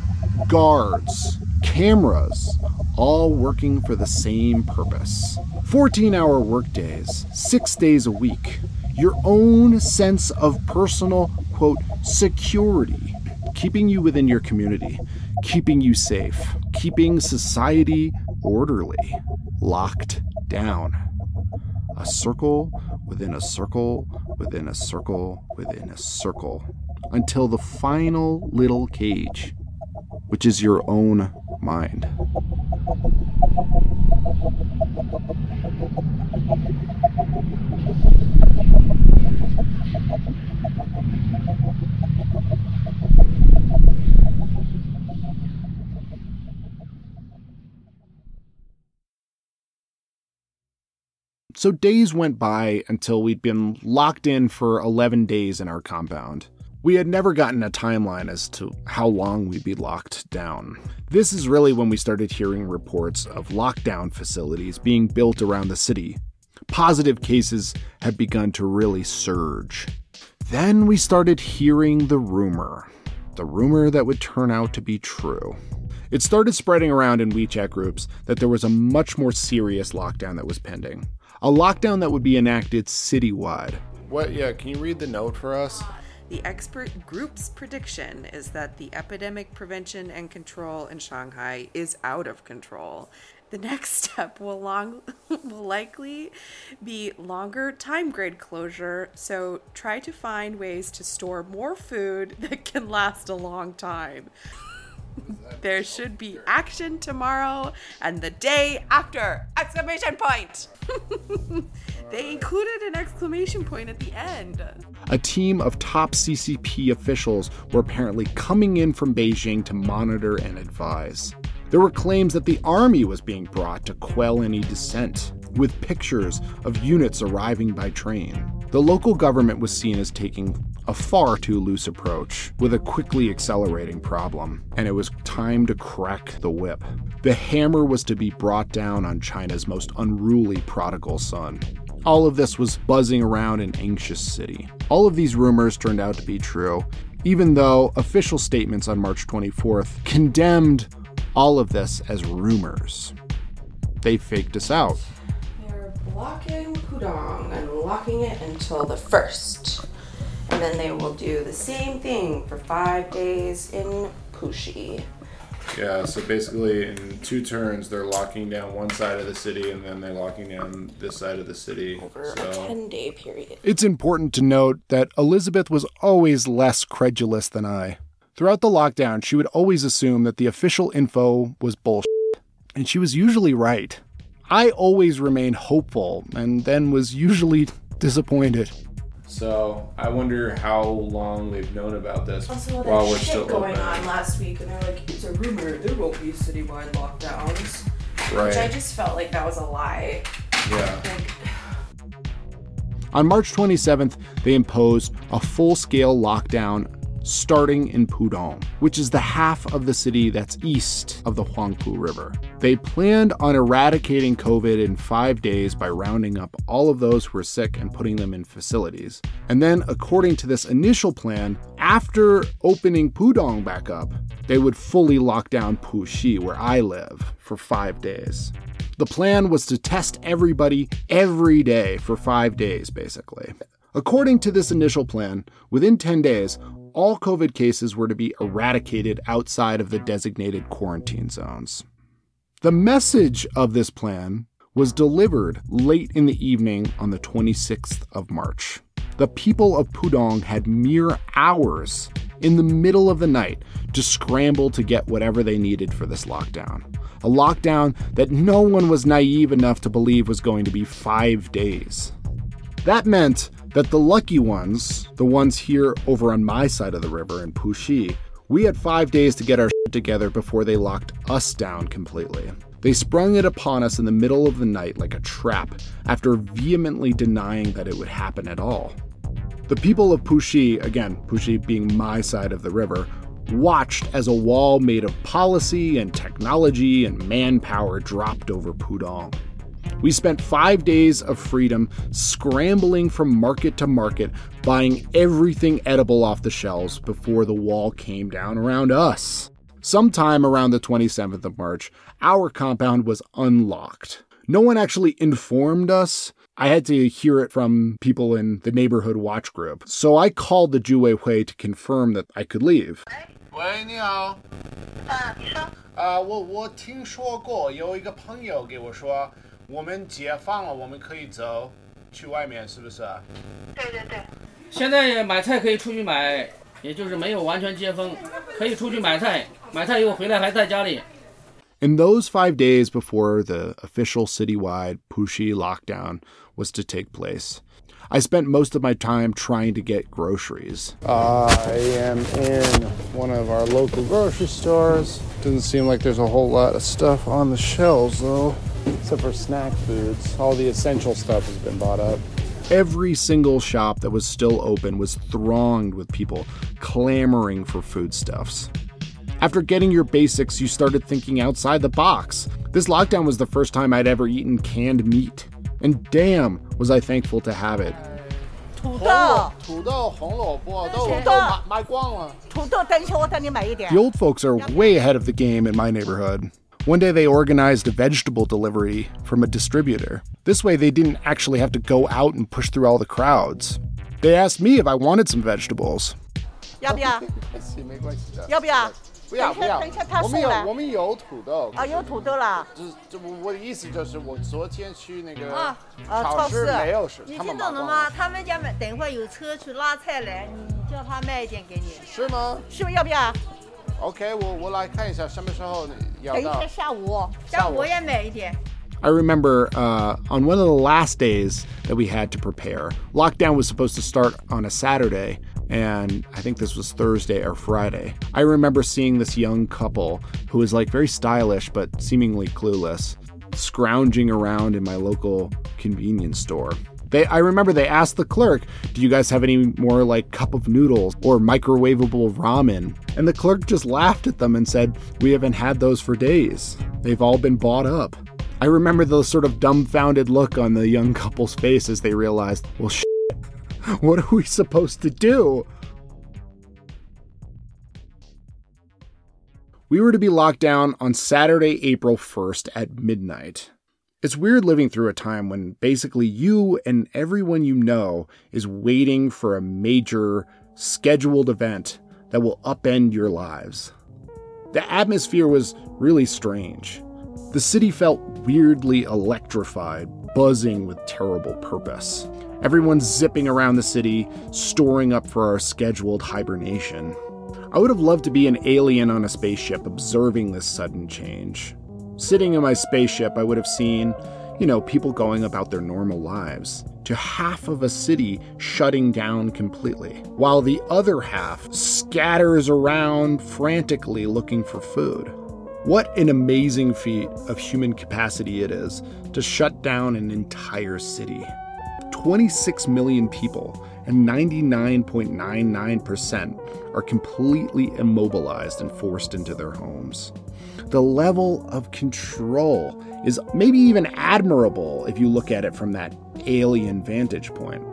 guards, cameras, all working for the same purpose. 14 hour workdays, six days a week, your own sense of personal, quote, security, keeping you within your community, keeping you safe, keeping society orderly, locked down. A circle within a circle within a circle within a circle until the final little cage, which is your own mind. So days went by until we'd been locked in for 11 days in our compound. We had never gotten a timeline as to how long we'd be locked down. This is really when we started hearing reports of lockdown facilities being built around the city. Positive cases had begun to really surge. Then we started hearing the rumor. The rumor that would turn out to be true. It started spreading around in WeChat groups that there was a much more serious lockdown that was pending. A lockdown that would be enacted citywide. What? Yeah, can you read the note for us? The expert group's prediction is that the epidemic prevention and control in Shanghai is out of control. The next step will long will likely be longer time grid closure, so try to find ways to store more food that can last a long time. There should be action tomorrow and the day after! Exclamation point! they included an exclamation point at the end. A team of top CCP officials were apparently coming in from Beijing to monitor and advise. There were claims that the army was being brought to quell any dissent, with pictures of units arriving by train. The local government was seen as taking a far too loose approach with a quickly accelerating problem, and it was time to crack the whip. The hammer was to be brought down on China's most unruly prodigal son. All of this was buzzing around an anxious city. All of these rumors turned out to be true, even though official statements on March 24th condemned all of this as rumors. They faked us out. They're blocking Pudong and locking it until the first. And then they will do the same thing for five days in Puxi. Yeah, so basically in two turns they're locking down one side of the city and then they're locking down this side of the city. Over so. a 10 day period. It's important to note that Elizabeth was always less credulous than I. Throughout the lockdown, she would always assume that the official info was bullshit, and she was usually right. I always remained hopeful and then was usually disappointed. So I wonder how long they've known about this Also, that while we're shit still going open. on last week, and they're like, it's a rumor, there won't be citywide lockdowns. Which I just felt like that was a lie. Yeah. On March 27th, they imposed a full scale lockdown starting in Pudong, which is the half of the city that's east of the Huangpu River. They planned on eradicating COVID in five days by rounding up all of those who were sick and putting them in facilities. And then, according to this initial plan, after opening Pudong back up, they would fully lock down Puxi, where I live, for five days. The plan was to test everybody every day for five days, basically. According to this initial plan, within 10 days, all COVID cases were to be eradicated outside of the designated quarantine zones. The message of this plan was delivered late in the evening on the 26th of March. The people of Pudong had mere hours in the middle of the night to scramble to get whatever they needed for this lockdown. A lockdown that no one was naive enough to believe was going to be five days. That meant that the lucky ones, the ones here over on my side of the river in Puxi, we had five days to get our shit together before they locked us down completely. They sprung it upon us in the middle of the night like a trap after vehemently denying that it would happen at all. The people of Puxi, again, Puxi being my side of the river, watched as a wall made of policy and technology and manpower dropped over Pudong. We spent five days of freedom scrambling from market to market, buying everything edible off the shelves before the wall came down around us. Sometime around the 27th of March, our compound was unlocked. No one actually informed us. I had to hear it from people in the neighborhood watch group, so I called the Juwei Hui to confirm that I could leave. 喂，你好。啊，你说。啊，我我听说过有一个朋友给我说，uh, 我们解放了，我们可以走去外面，是不是？对对对。现在买菜可以出去买，也就是没有完全解封，可以出去买菜，买菜以后回来还在家里。 In those five days before the official citywide Puxi lockdown was to take place, I spent most of my time trying to get groceries. I am in one of our local grocery stores. Doesn't seem like there's a whole lot of stuff on the shelves though, except for snack foods. All the essential stuff has been bought up. Every single shop that was still open was thronged with people clamoring for foodstuffs. After getting your basics, you started thinking outside the box. This lockdown was the first time I'd ever eaten canned meat. And damn, was I thankful to have it. 土豆，土豆、红萝卜都土豆都买买光了。土豆，等一下我带你买一点 The。old folks are way ahead of the game in my neighborhood. One day they organized a vegetable delivery from a distributor. This way they didn't actually have to go out and push through all the crowds. They asked me if I wanted some vegetables. 要不要？没事，没关系的。要不要？ 不要不要等一下他，我们有送来我们有土豆。啊，有土豆了。就是就我我的意思就是，我昨天去那个啊超市没有是，你他们听懂了吗？他们家买，等一会儿有车去拉菜来，你叫他卖一点给你。是吗？是不是要不要？ OK，我我来看一下什么时候要到等一天。下午，下午我也买一点。 I remember uh, on one of the last days that we had to prepare, lockdown was supposed to start on a Saturday, and I think this was Thursday or Friday. I remember seeing this young couple who was like very stylish but seemingly clueless, scrounging around in my local convenience store. They, I remember they asked the clerk, Do you guys have any more like cup of noodles or microwavable ramen? And the clerk just laughed at them and said, We haven't had those for days. They've all been bought up. I remember the sort of dumbfounded look on the young couple's face as they realized, Well, shit, what are we supposed to do? We were to be locked down on Saturday, April 1st at midnight. It's weird living through a time when basically you and everyone you know is waiting for a major scheduled event that will upend your lives. The atmosphere was really strange. The city felt weirdly electrified, buzzing with terrible purpose. Everyone's zipping around the city, storing up for our scheduled hibernation. I would have loved to be an alien on a spaceship observing this sudden change. Sitting in my spaceship, I would have seen, you know, people going about their normal lives, to half of a city shutting down completely, while the other half scatters around frantically looking for food. What an amazing feat of human capacity it is to shut down an entire city. 26 million people, and 99.99% are completely immobilized and forced into their homes. The level of control is maybe even admirable if you look at it from that alien vantage point.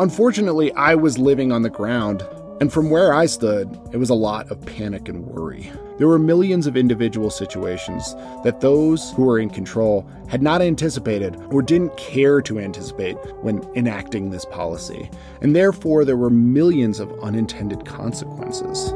Unfortunately, I was living on the ground, and from where I stood, it was a lot of panic and worry. There were millions of individual situations that those who were in control had not anticipated or didn't care to anticipate when enacting this policy, and therefore there were millions of unintended consequences.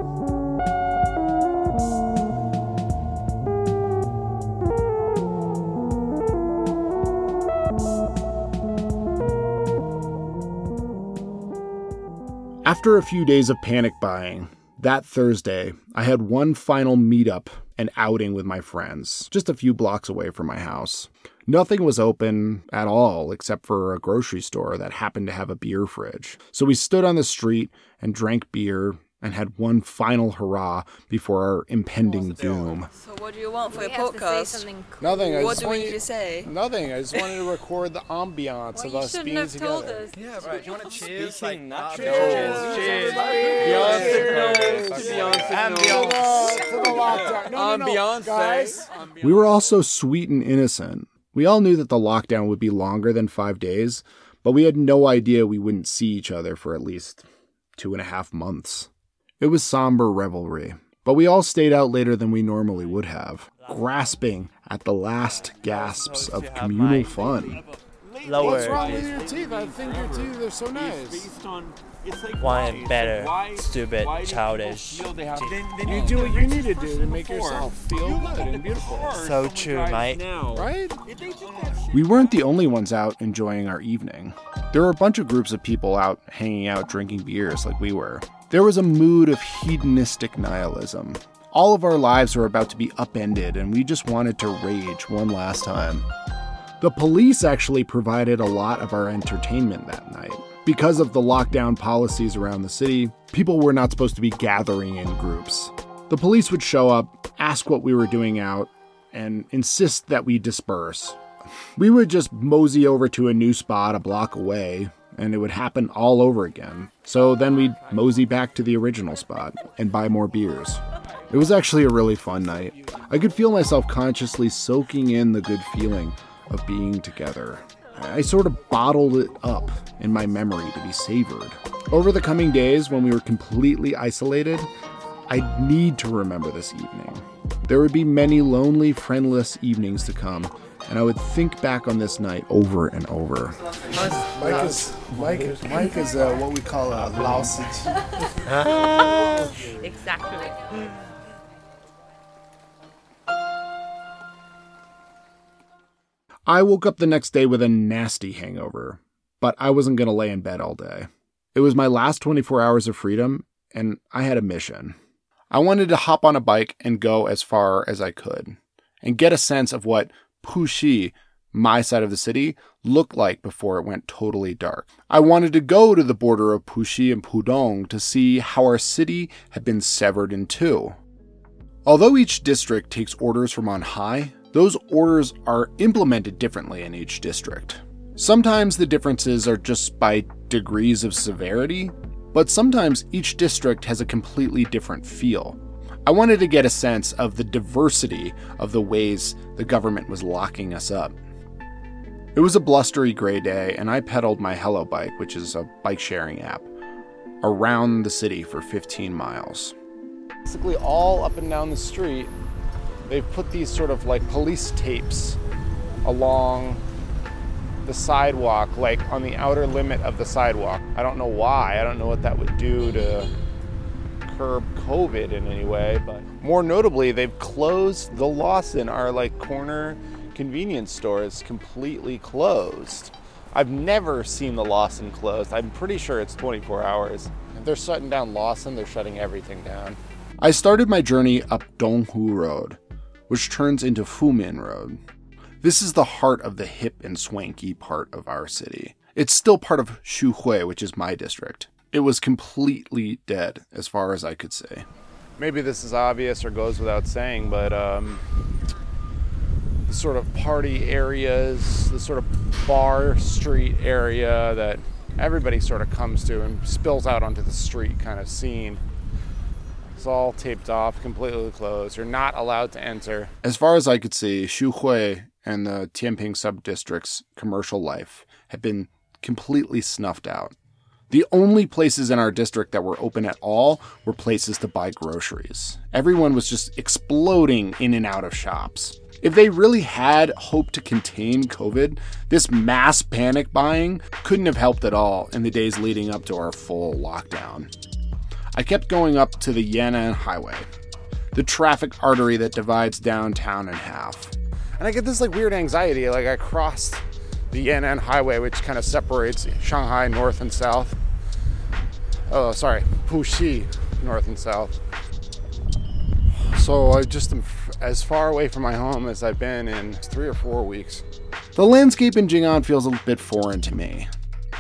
After a few days of panic buying, that Thursday, I had one final meetup and outing with my friends, just a few blocks away from my house. Nothing was open at all except for a grocery store that happened to have a beer fridge. So we stood on the street and drank beer and had one final hurrah before our impending doom. So what do you want for your podcast? Nothing. I What do we want need to say? Nothing. I just wanted to record the ambiance of us being together. Told us. Yeah, right. Do you want to cheers? Like, not cheers. Cheers. Beyonce knows. Beyonce To the lockdown. No, no, no. Beyonce. Eh? Guys, we were all so sweet and innocent. We all knew that the lockdown would be longer than five days, but we had no idea we wouldn't see each other for at least two and a half months. It was somber revelry, but we all stayed out later than we normally would have, grasping at the last gasps of communal fun. Lower. What's wrong with your teeth? I think your teeth are so nice. One better, stupid, childish. You do what you need to do to make yourself feel good and beautiful. So true, mate. Right? We weren't the only ones out enjoying our evening. There were a bunch of groups of people out hanging out drinking beers like we were. There was a mood of hedonistic nihilism. All of our lives were about to be upended, and we just wanted to rage one last time. The police actually provided a lot of our entertainment that night. Because of the lockdown policies around the city, people were not supposed to be gathering in groups. The police would show up, ask what we were doing out, and insist that we disperse. We would just mosey over to a new spot a block away, and it would happen all over again. So then we'd mosey back to the original spot and buy more beers. It was actually a really fun night. I could feel myself consciously soaking in the good feeling of being together. I sort of bottled it up in my memory to be savored. Over the coming days, when we were completely isolated, I'd need to remember this evening. There would be many lonely, friendless evenings to come, and I would think back on this night over and over. Mike is Mike. Mike is uh, what we call a lausage. exactly. I woke up the next day with a nasty hangover, but I wasn't going to lay in bed all day. It was my last 24 hours of freedom, and I had a mission. I wanted to hop on a bike and go as far as I could, and get a sense of what Puxi, my side of the city, looked like before it went totally dark. I wanted to go to the border of Puxi and Pudong to see how our city had been severed in two. Although each district takes orders from on high, those orders are implemented differently in each district. Sometimes the differences are just by degrees of severity, but sometimes each district has a completely different feel. I wanted to get a sense of the diversity of the ways the government was locking us up. It was a blustery gray day, and I pedaled my Hello Bike, which is a bike sharing app, around the city for 15 miles. Basically, all up and down the street, they've put these sort of like police tapes along the sidewalk, like on the outer limit of the sidewalk. I don't know why. I don't know what that would do to curb COVID in any way, but more notably, they've closed the Lawson, our like corner convenience store, is completely closed. I've never seen the Lawson closed. I'm pretty sure it's 24 hours. If they're shutting down Lawson, they're shutting everything down. I started my journey up Donghu Road, which turns into Fumin Road. This is the heart of the hip and swanky part of our city. It's still part of Xuhui, which is my district. It was completely dead as far as I could say. Maybe this is obvious or goes without saying, but um, the sort of party areas, the sort of bar street area that everybody sort of comes to and spills out onto the street kind of scene. It's all taped off, completely closed. You're not allowed to enter. As far as I could see, Xuhui and the Tianping subdistrict's commercial life had been completely snuffed out. The only places in our district that were open at all were places to buy groceries. Everyone was just exploding in and out of shops. If they really had hoped to contain COVID, this mass panic buying couldn't have helped at all in the days leading up to our full lockdown. I kept going up to the Yan'an Highway, the traffic artery that divides downtown in half. And I get this like weird anxiety. Like I crossed the Yan'an Highway, which kind of separates Shanghai north and south. Oh, sorry, Puxi north and south. So I just am as far away from my home as I've been in three or four weeks. The landscape in Jing'an feels a bit foreign to me.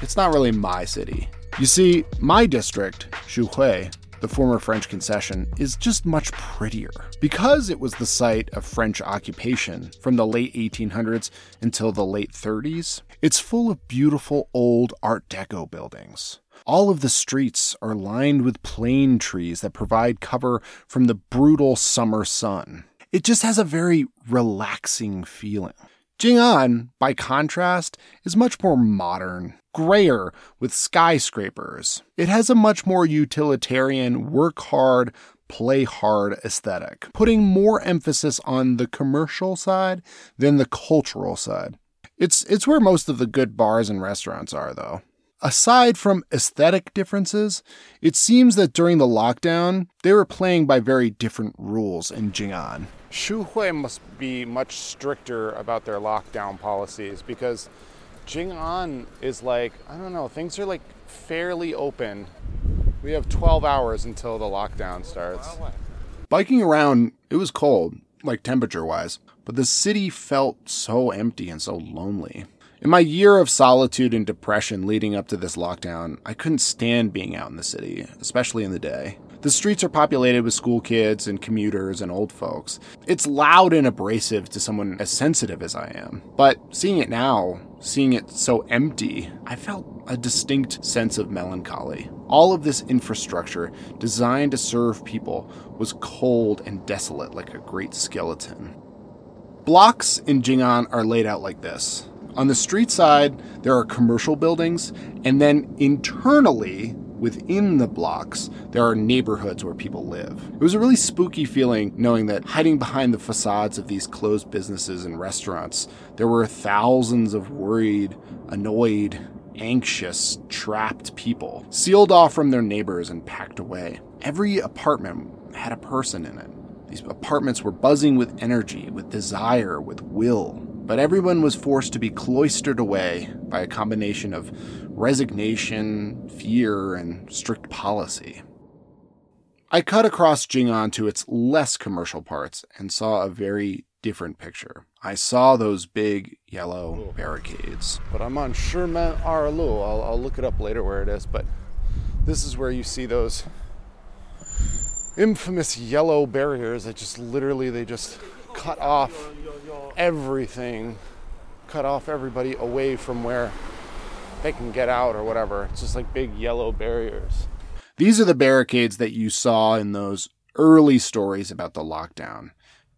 It's not really my city. You see, my district, Xuhui, the former French concession, is just much prettier. Because it was the site of French occupation from the late 1800s until the late 30s, it's full of beautiful old Art Deco buildings. All of the streets are lined with plane trees that provide cover from the brutal summer sun. It just has a very relaxing feeling. Jing'an, by contrast, is much more modern, grayer with skyscrapers. It has a much more utilitarian, work hard, play hard aesthetic, putting more emphasis on the commercial side than the cultural side. It's it's where most of the good bars and restaurants are though. Aside from aesthetic differences, it seems that during the lockdown, they were playing by very different rules in Jing'an. Xuhui must be much stricter about their lockdown policies because Jing'an is like, I don't know, things are like fairly open. We have 12 hours until the lockdown starts. Biking around, it was cold, like temperature wise, but the city felt so empty and so lonely. In my year of solitude and depression leading up to this lockdown, I couldn't stand being out in the city, especially in the day. The streets are populated with school kids and commuters and old folks. It's loud and abrasive to someone as sensitive as I am. But seeing it now, seeing it so empty, I felt a distinct sense of melancholy. All of this infrastructure designed to serve people was cold and desolate like a great skeleton. Blocks in Jing'an are laid out like this. On the street side, there are commercial buildings, and then internally, within the blocks, there are neighborhoods where people live. It was a really spooky feeling knowing that hiding behind the facades of these closed businesses and restaurants, there were thousands of worried, annoyed, anxious, trapped people, sealed off from their neighbors and packed away. Every apartment had a person in it. These apartments were buzzing with energy, with desire, with will but everyone was forced to be cloistered away by a combination of resignation, fear, and strict policy. I cut across Jing'an to its less commercial parts and saw a very different picture. I saw those big yellow barricades. But I'm on Shimen Erlu. I'll, I'll look it up later where it is, but this is where you see those infamous yellow barriers that just literally they just cut off everything, cut off everybody away from where they can get out or whatever. It's just like big yellow barriers. These are the barricades that you saw in those early stories about the lockdown.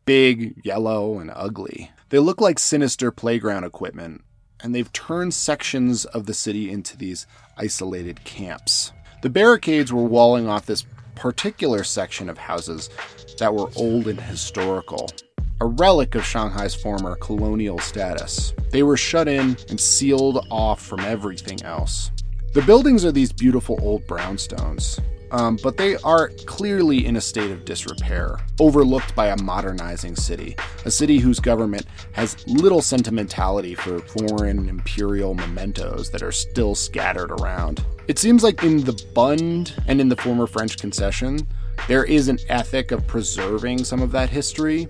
Big, yellow, and ugly. They look like sinister playground equipment, and they've turned sections of the city into these isolated camps. The barricades were walling off this particular section of houses that were old and historical a relic of Shanghai's former colonial status. They were shut in and sealed off from everything else. The buildings are these beautiful old brownstones, um, but they are clearly in a state of disrepair, overlooked by a modernizing city, a city whose government has little sentimentality for foreign imperial mementos that are still scattered around. It seems like in the Bund and in the former French concession, there is an ethic of preserving some of that history,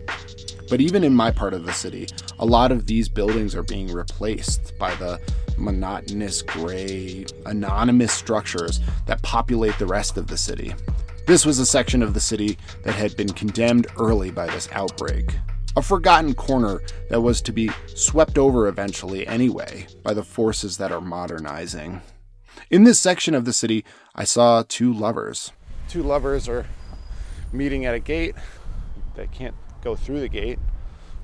but even in my part of the city, a lot of these buildings are being replaced by the monotonous, gray, anonymous structures that populate the rest of the city. This was a section of the city that had been condemned early by this outbreak. a forgotten corner that was to be swept over eventually anyway by the forces that are modernizing. In this section of the city, I saw two lovers. Two lovers are meeting at a gate. They can't go through the gate,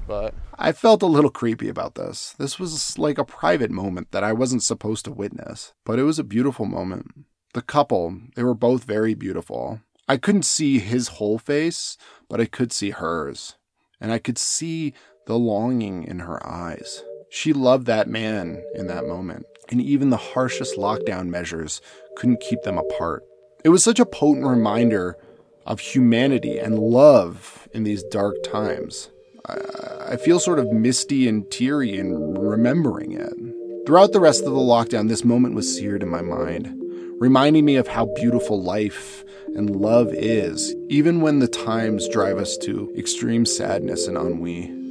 but I felt a little creepy about this. This was like a private moment that I wasn't supposed to witness, but it was a beautiful moment. The couple, they were both very beautiful. I couldn't see his whole face, but I could see hers. And I could see the longing in her eyes. She loved that man in that moment, and even the harshest lockdown measures couldn't keep them apart. It was such a potent reminder of humanity and love in these dark times. I feel sort of misty and teary in remembering it. Throughout the rest of the lockdown, this moment was seared in my mind, reminding me of how beautiful life and love is, even when the times drive us to extreme sadness and ennui.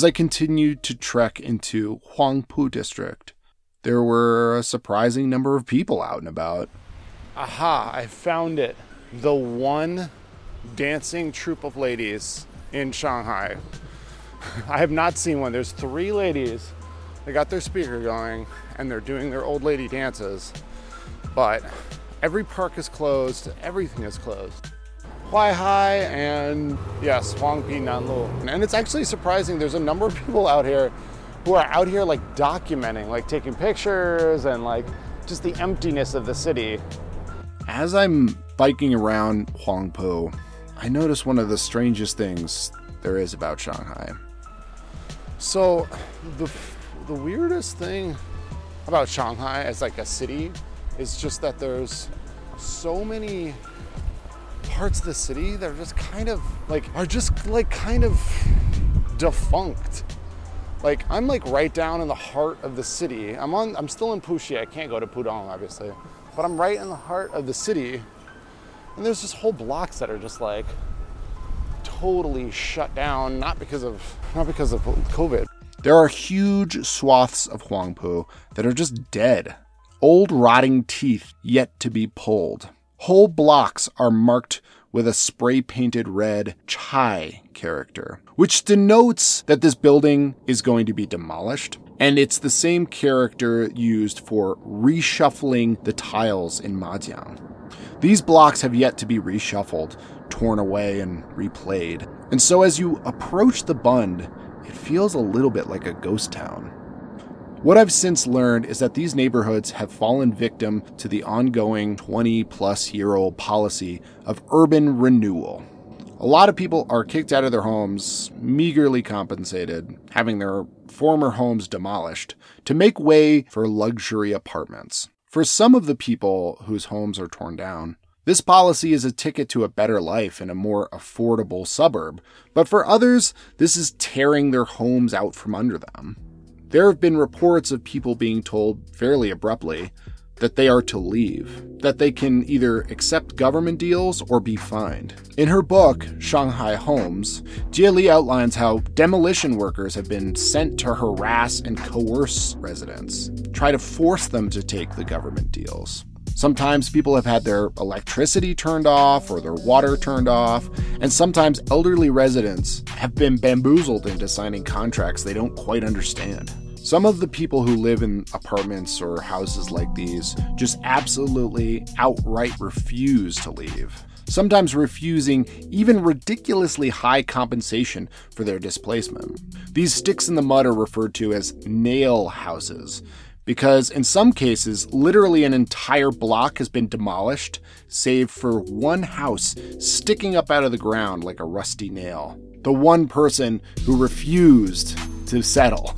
As I continued to trek into Huangpu district, there were a surprising number of people out and about. Aha, I found it. The one dancing troupe of ladies in Shanghai. I have not seen one. There's three ladies. They got their speaker going and they're doing their old lady dances. But every park is closed, everything is closed. Huaihai and yes, Huangpi Nanlu. And it's actually surprising. There's a number of people out here who are out here like documenting, like taking pictures and like just the emptiness of the city. As I'm biking around Huangpu, I notice one of the strangest things there is about Shanghai. So, the the weirdest thing about Shanghai as like a city is just that there's so many parts of the city that are just kind of like are just like kind of defunct. Like I'm like right down in the heart of the city. I'm on I'm still in Puxi. I can't go to Pudong obviously. But I'm right in the heart of the city. And there's just whole blocks that are just like totally shut down not because of not because of COVID. There are huge swaths of Huangpu that are just dead. Old rotting teeth yet to be pulled. Whole blocks are marked with a spray painted red chai character, which denotes that this building is going to be demolished. And it's the same character used for reshuffling the tiles in Majiang. These blocks have yet to be reshuffled, torn away, and replayed. And so as you approach the Bund, it feels a little bit like a ghost town. What I've since learned is that these neighborhoods have fallen victim to the ongoing 20 plus year old policy of urban renewal. A lot of people are kicked out of their homes, meagerly compensated, having their former homes demolished, to make way for luxury apartments. For some of the people whose homes are torn down, this policy is a ticket to a better life in a more affordable suburb, but for others, this is tearing their homes out from under them. There have been reports of people being told fairly abruptly that they are to leave, that they can either accept government deals or be fined. In her book, Shanghai Homes, Jie Li outlines how demolition workers have been sent to harass and coerce residents, try to force them to take the government deals. Sometimes people have had their electricity turned off or their water turned off, and sometimes elderly residents have been bamboozled into signing contracts they don't quite understand. Some of the people who live in apartments or houses like these just absolutely outright refuse to leave. Sometimes refusing even ridiculously high compensation for their displacement. These sticks in the mud are referred to as nail houses because in some cases, literally an entire block has been demolished, save for one house sticking up out of the ground like a rusty nail. The one person who refused to settle.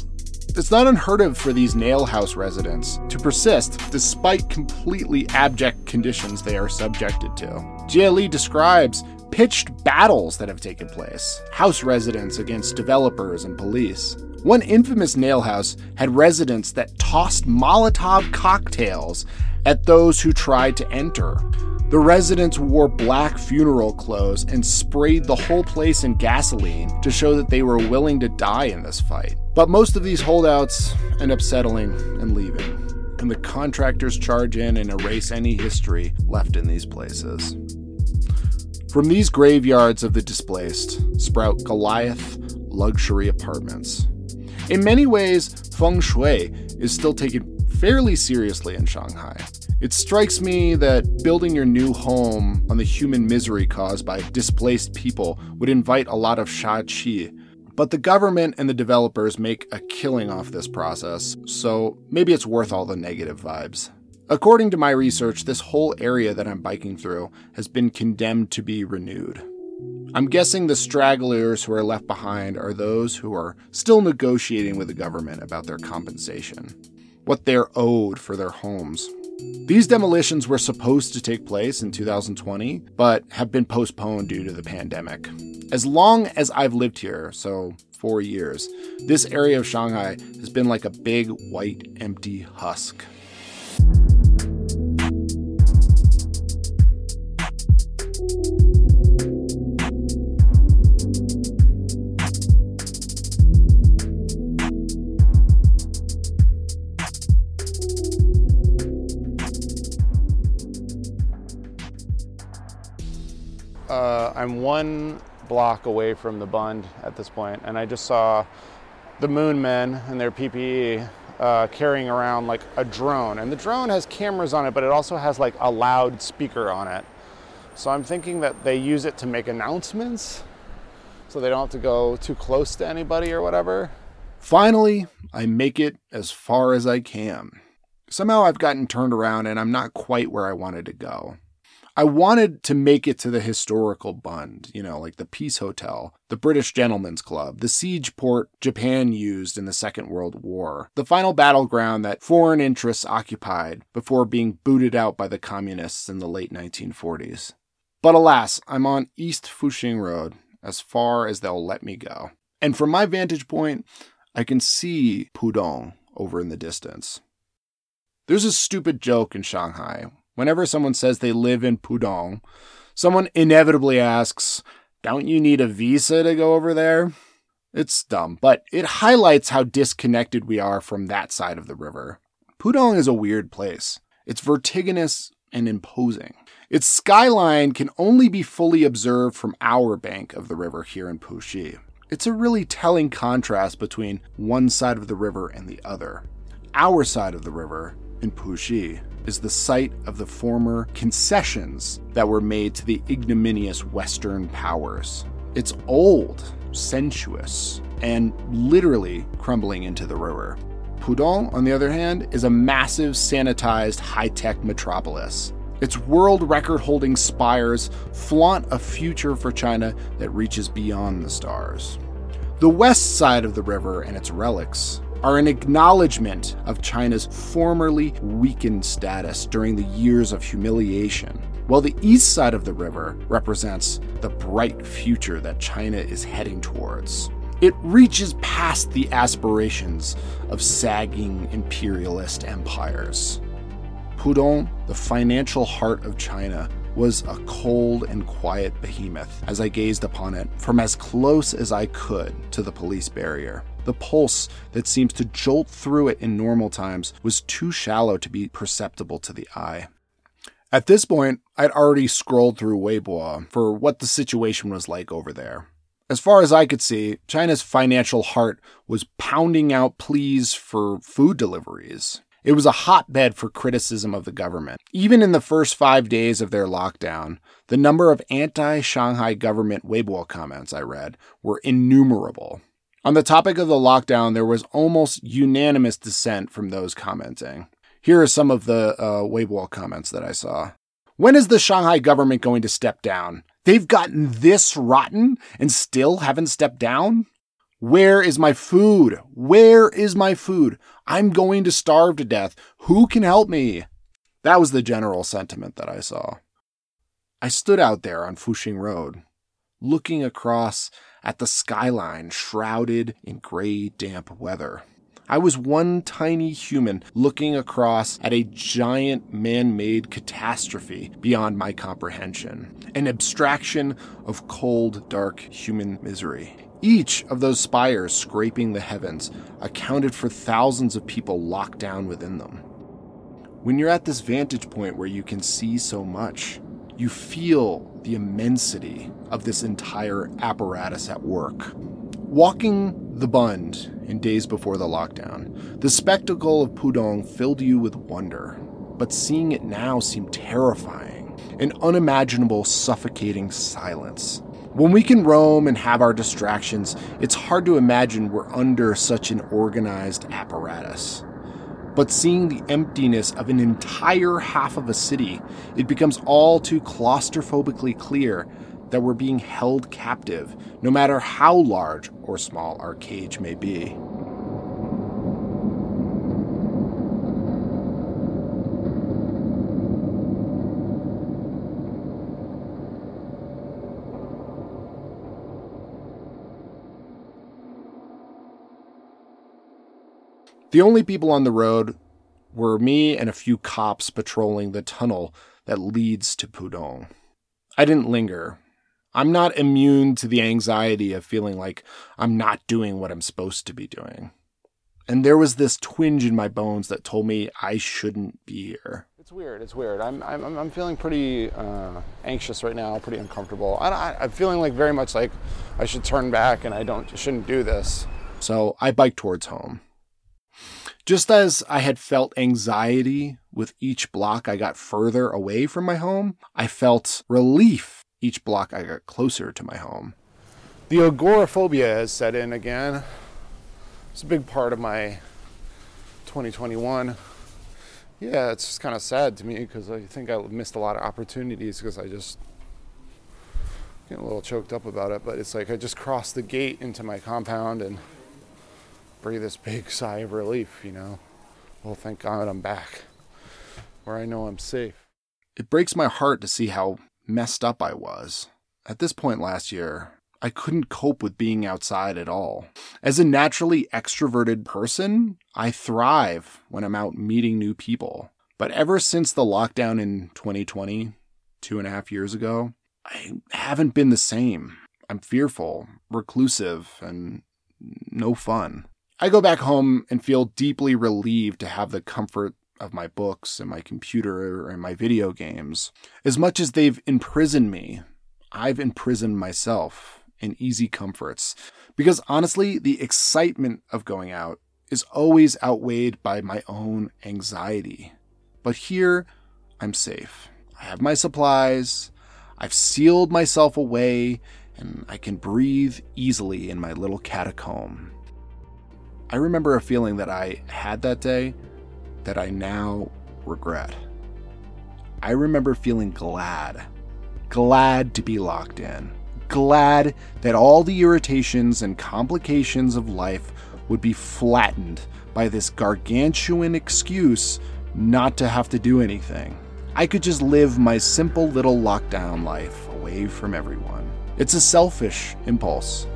It's not unheard of for these nail house residents to persist despite completely abject conditions they are subjected to. Li describes pitched battles that have taken place house residents against developers and police. One infamous nail house had residents that tossed Molotov cocktails at those who tried to enter. The residents wore black funeral clothes and sprayed the whole place in gasoline to show that they were willing to die in this fight. But most of these holdouts end up settling and leaving, and the contractors charge in and erase any history left in these places. From these graveyards of the displaced sprout Goliath luxury apartments. In many ways, feng shui is still taken fairly seriously in Shanghai. It strikes me that building your new home on the human misery caused by displaced people would invite a lot of sha qi. But the government and the developers make a killing off this process, so maybe it's worth all the negative vibes. According to my research, this whole area that I'm biking through has been condemned to be renewed. I'm guessing the stragglers who are left behind are those who are still negotiating with the government about their compensation, what they're owed for their homes. These demolitions were supposed to take place in 2020, but have been postponed due to the pandemic. As long as I've lived here, so four years, this area of Shanghai has been like a big white empty husk. Uh, I'm one block away from the Bund at this point, and I just saw the Moon Men and their PPE uh, carrying around like a drone. And the drone has cameras on it, but it also has like a loud speaker on it. So I'm thinking that they use it to make announcements so they don't have to go too close to anybody or whatever. Finally, I make it as far as I can. Somehow I've gotten turned around and I'm not quite where I wanted to go. I wanted to make it to the historical Bund, you know, like the Peace Hotel, the British Gentlemen's Club, the siege port Japan used in the Second World War, the final battleground that foreign interests occupied before being booted out by the communists in the late 1940s. But alas, I'm on East Fuxing Road, as far as they'll let me go. And from my vantage point, I can see Pudong over in the distance. There's a stupid joke in Shanghai Whenever someone says they live in Pudong, someone inevitably asks, Don't you need a visa to go over there? It's dumb, but it highlights how disconnected we are from that side of the river. Pudong is a weird place. It's vertiginous and imposing. Its skyline can only be fully observed from our bank of the river here in Puxi. It's a really telling contrast between one side of the river and the other. Our side of the river, in Puxi, is the site of the former concessions that were made to the ignominious Western powers. It's old, sensuous, and literally crumbling into the river. Pudong, on the other hand, is a massive, sanitized, high tech metropolis. Its world record holding spires flaunt a future for China that reaches beyond the stars. The west side of the river and its relics are an acknowledgement of China's formerly weakened status during the years of humiliation, while the east side of the river represents the bright future that China is heading towards. It reaches past the aspirations of sagging imperialist empires. Pudong, the financial heart of China, was a cold and quiet behemoth as I gazed upon it from as close as I could to the police barrier. The pulse that seems to jolt through it in normal times was too shallow to be perceptible to the eye. At this point, I'd already scrolled through Weibo for what the situation was like over there. As far as I could see, China's financial heart was pounding out pleas for food deliveries. It was a hotbed for criticism of the government. Even in the first five days of their lockdown, the number of anti Shanghai government Weibo comments I read were innumerable. On the topic of the lockdown, there was almost unanimous dissent from those commenting. Here are some of the uh, Weibo comments that I saw. When is the Shanghai government going to step down? They've gotten this rotten and still haven't stepped down? Where is my food? Where is my food? I'm going to starve to death. Who can help me? That was the general sentiment that I saw. I stood out there on Fuxing Road, looking across at the skyline shrouded in gray, damp weather. I was one tiny human looking across at a giant man made catastrophe beyond my comprehension, an abstraction of cold, dark human misery. Each of those spires scraping the heavens accounted for thousands of people locked down within them. When you're at this vantage point where you can see so much, you feel the immensity of this entire apparatus at work. Walking the Bund in days before the lockdown, the spectacle of Pudong filled you with wonder, but seeing it now seemed terrifying, an unimaginable, suffocating silence. When we can roam and have our distractions, it's hard to imagine we're under such an organized apparatus. But seeing the emptiness of an entire half of a city, it becomes all too claustrophobically clear that we're being held captive, no matter how large or small our cage may be. The only people on the road were me and a few cops patrolling the tunnel that leads to Pudong. I didn't linger. I'm not immune to the anxiety of feeling like I'm not doing what I'm supposed to be doing. And there was this twinge in my bones that told me I shouldn't be here. It's weird. It's weird. I'm I'm I'm feeling pretty uh, anxious right now. Pretty uncomfortable. I, I, I'm feeling like very much like I should turn back and I don't shouldn't do this. So I biked towards home. Just as I had felt anxiety with each block I got further away from my home, I felt relief each block I got closer to my home. The agoraphobia has set in again. It's a big part of my 2021. Yeah, it's just kind of sad to me because I think I missed a lot of opportunities because I just get a little choked up about it. But it's like I just crossed the gate into my compound and breathe this big sigh of relief, you know. Well, thank God I'm back where I know I'm safe. It breaks my heart to see how messed up I was. At this point last year, I couldn't cope with being outside at all. As a naturally extroverted person, I thrive when I'm out meeting new people. But ever since the lockdown in 2020, two and a half years ago, I haven't been the same. I'm fearful, reclusive, and no fun. I go back home and feel deeply relieved to have the comfort of my books and my computer and my video games. As much as they've imprisoned me, I've imprisoned myself in easy comforts. Because honestly, the excitement of going out is always outweighed by my own anxiety. But here, I'm safe. I have my supplies, I've sealed myself away, and I can breathe easily in my little catacomb. I remember a feeling that I had that day that I now regret. I remember feeling glad, glad to be locked in, glad that all the irritations and complications of life would be flattened by this gargantuan excuse not to have to do anything. I could just live my simple little lockdown life away from everyone. It's a selfish impulse.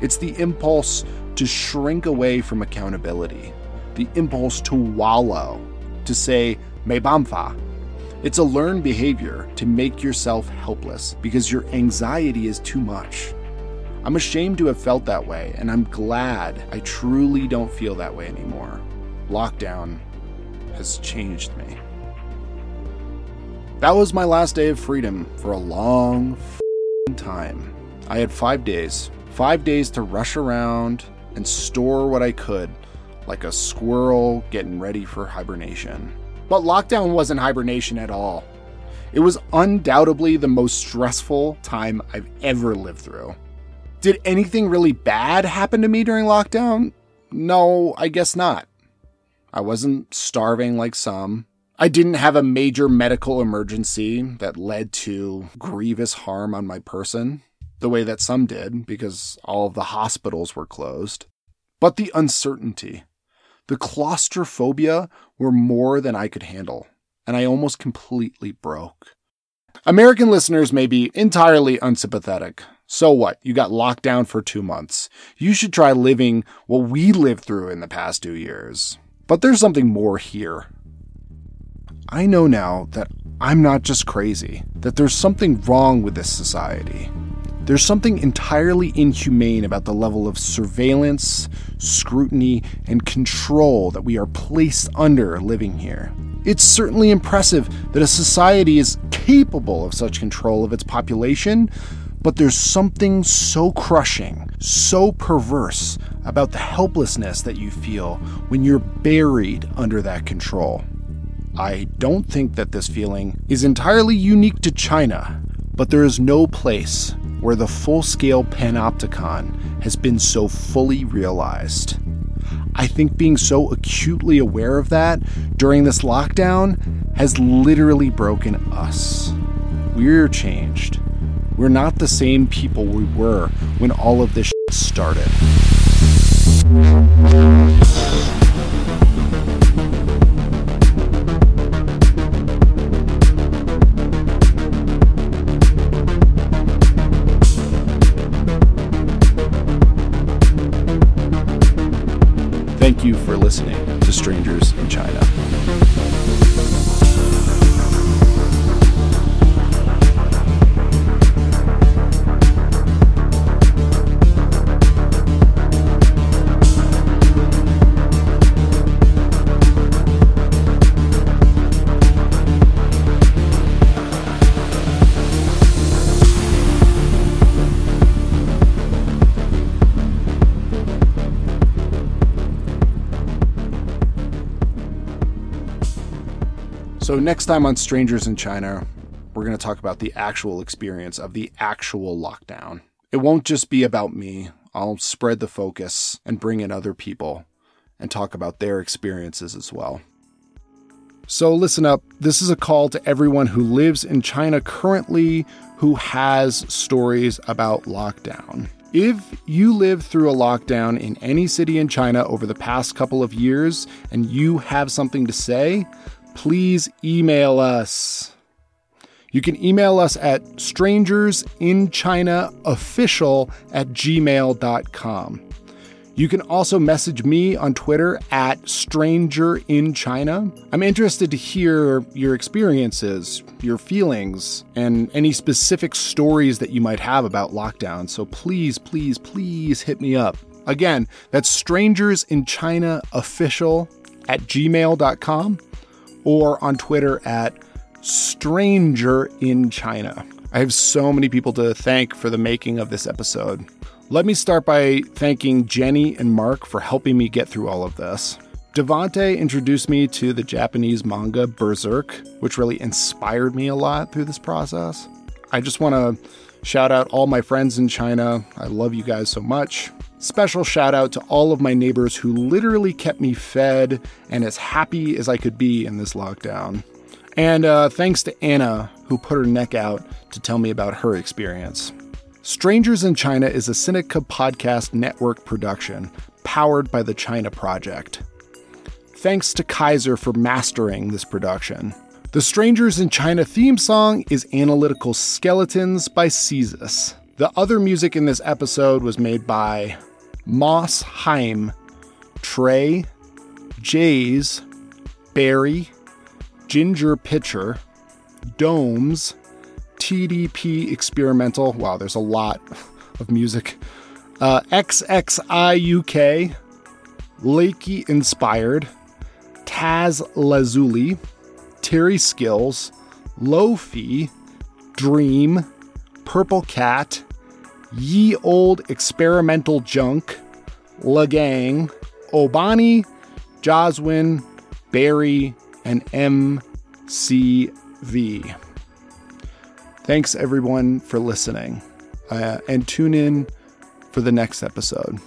It's the impulse to shrink away from accountability, the impulse to wallow, to say, mei banfa. It's a learned behavior to make yourself helpless because your anxiety is too much. I'm ashamed to have felt that way, and I'm glad I truly don't feel that way anymore. Lockdown has changed me. That was my last day of freedom for a long time. I had five days. Five days to rush around and store what I could, like a squirrel getting ready for hibernation. But lockdown wasn't hibernation at all. It was undoubtedly the most stressful time I've ever lived through. Did anything really bad happen to me during lockdown? No, I guess not. I wasn't starving like some. I didn't have a major medical emergency that led to grievous harm on my person the way that some did because all of the hospitals were closed. But the uncertainty, the claustrophobia were more than I could handle, and I almost completely broke. American listeners may be entirely unsympathetic. So what? You got locked down for two months. You should try living what we lived through in the past two years. But there's something more here. I know now that I'm not just crazy, that there's something wrong with this society. There's something entirely inhumane about the level of surveillance, scrutiny, and control that we are placed under living here. It's certainly impressive that a society is capable of such control of its population, but there's something so crushing, so perverse about the helplessness that you feel when you're buried under that control. I don't think that this feeling is entirely unique to China, but there is no place where the full scale panopticon has been so fully realized. I think being so acutely aware of that during this lockdown has literally broken us. We're changed. We're not the same people we were when all of this started. For listening to Strangers in China. So, next time on Strangers in China, we're going to talk about the actual experience of the actual lockdown. It won't just be about me. I'll spread the focus and bring in other people and talk about their experiences as well. So, listen up. This is a call to everyone who lives in China currently who has stories about lockdown. If you lived through a lockdown in any city in China over the past couple of years and you have something to say, please email us. You can email us at strangersinchinaofficial at gmail.com. You can also message me on Twitter at Stranger in China. I'm interested to hear your experiences, your feelings, and any specific stories that you might have about lockdown. So please, please, please hit me up. Again, that's Strangers in China official at gmail.com or on Twitter at Stranger in China. I have so many people to thank for the making of this episode. Let me start by thanking Jenny and Mark for helping me get through all of this. Devante introduced me to the Japanese manga Berserk, which really inspired me a lot through this process. I just want to shout out all my friends in China. I love you guys so much. Special shout out to all of my neighbors who literally kept me fed and as happy as I could be in this lockdown. And uh, thanks to Anna, who put her neck out to tell me about her experience. Strangers in China is a Sinica podcast network production powered by the China Project. Thanks to Kaiser for mastering this production. The Strangers in China theme song is Analytical Skeletons by Cezus. The other music in this episode was made by Moss Heim, Trey, Jays, Barry, Ginger Pitcher, Domes, TDP Experimental. Wow, there's a lot of music. Uh, XXIUK, Lakey Inspired, Taz Lazuli, Terry Skills, Lofi, Dream, Purple Cat, Ye Old Experimental Junk, Lagang, Obani, Joswin, Barry, and MCV. Thanks everyone for listening, uh, and tune in for the next episode.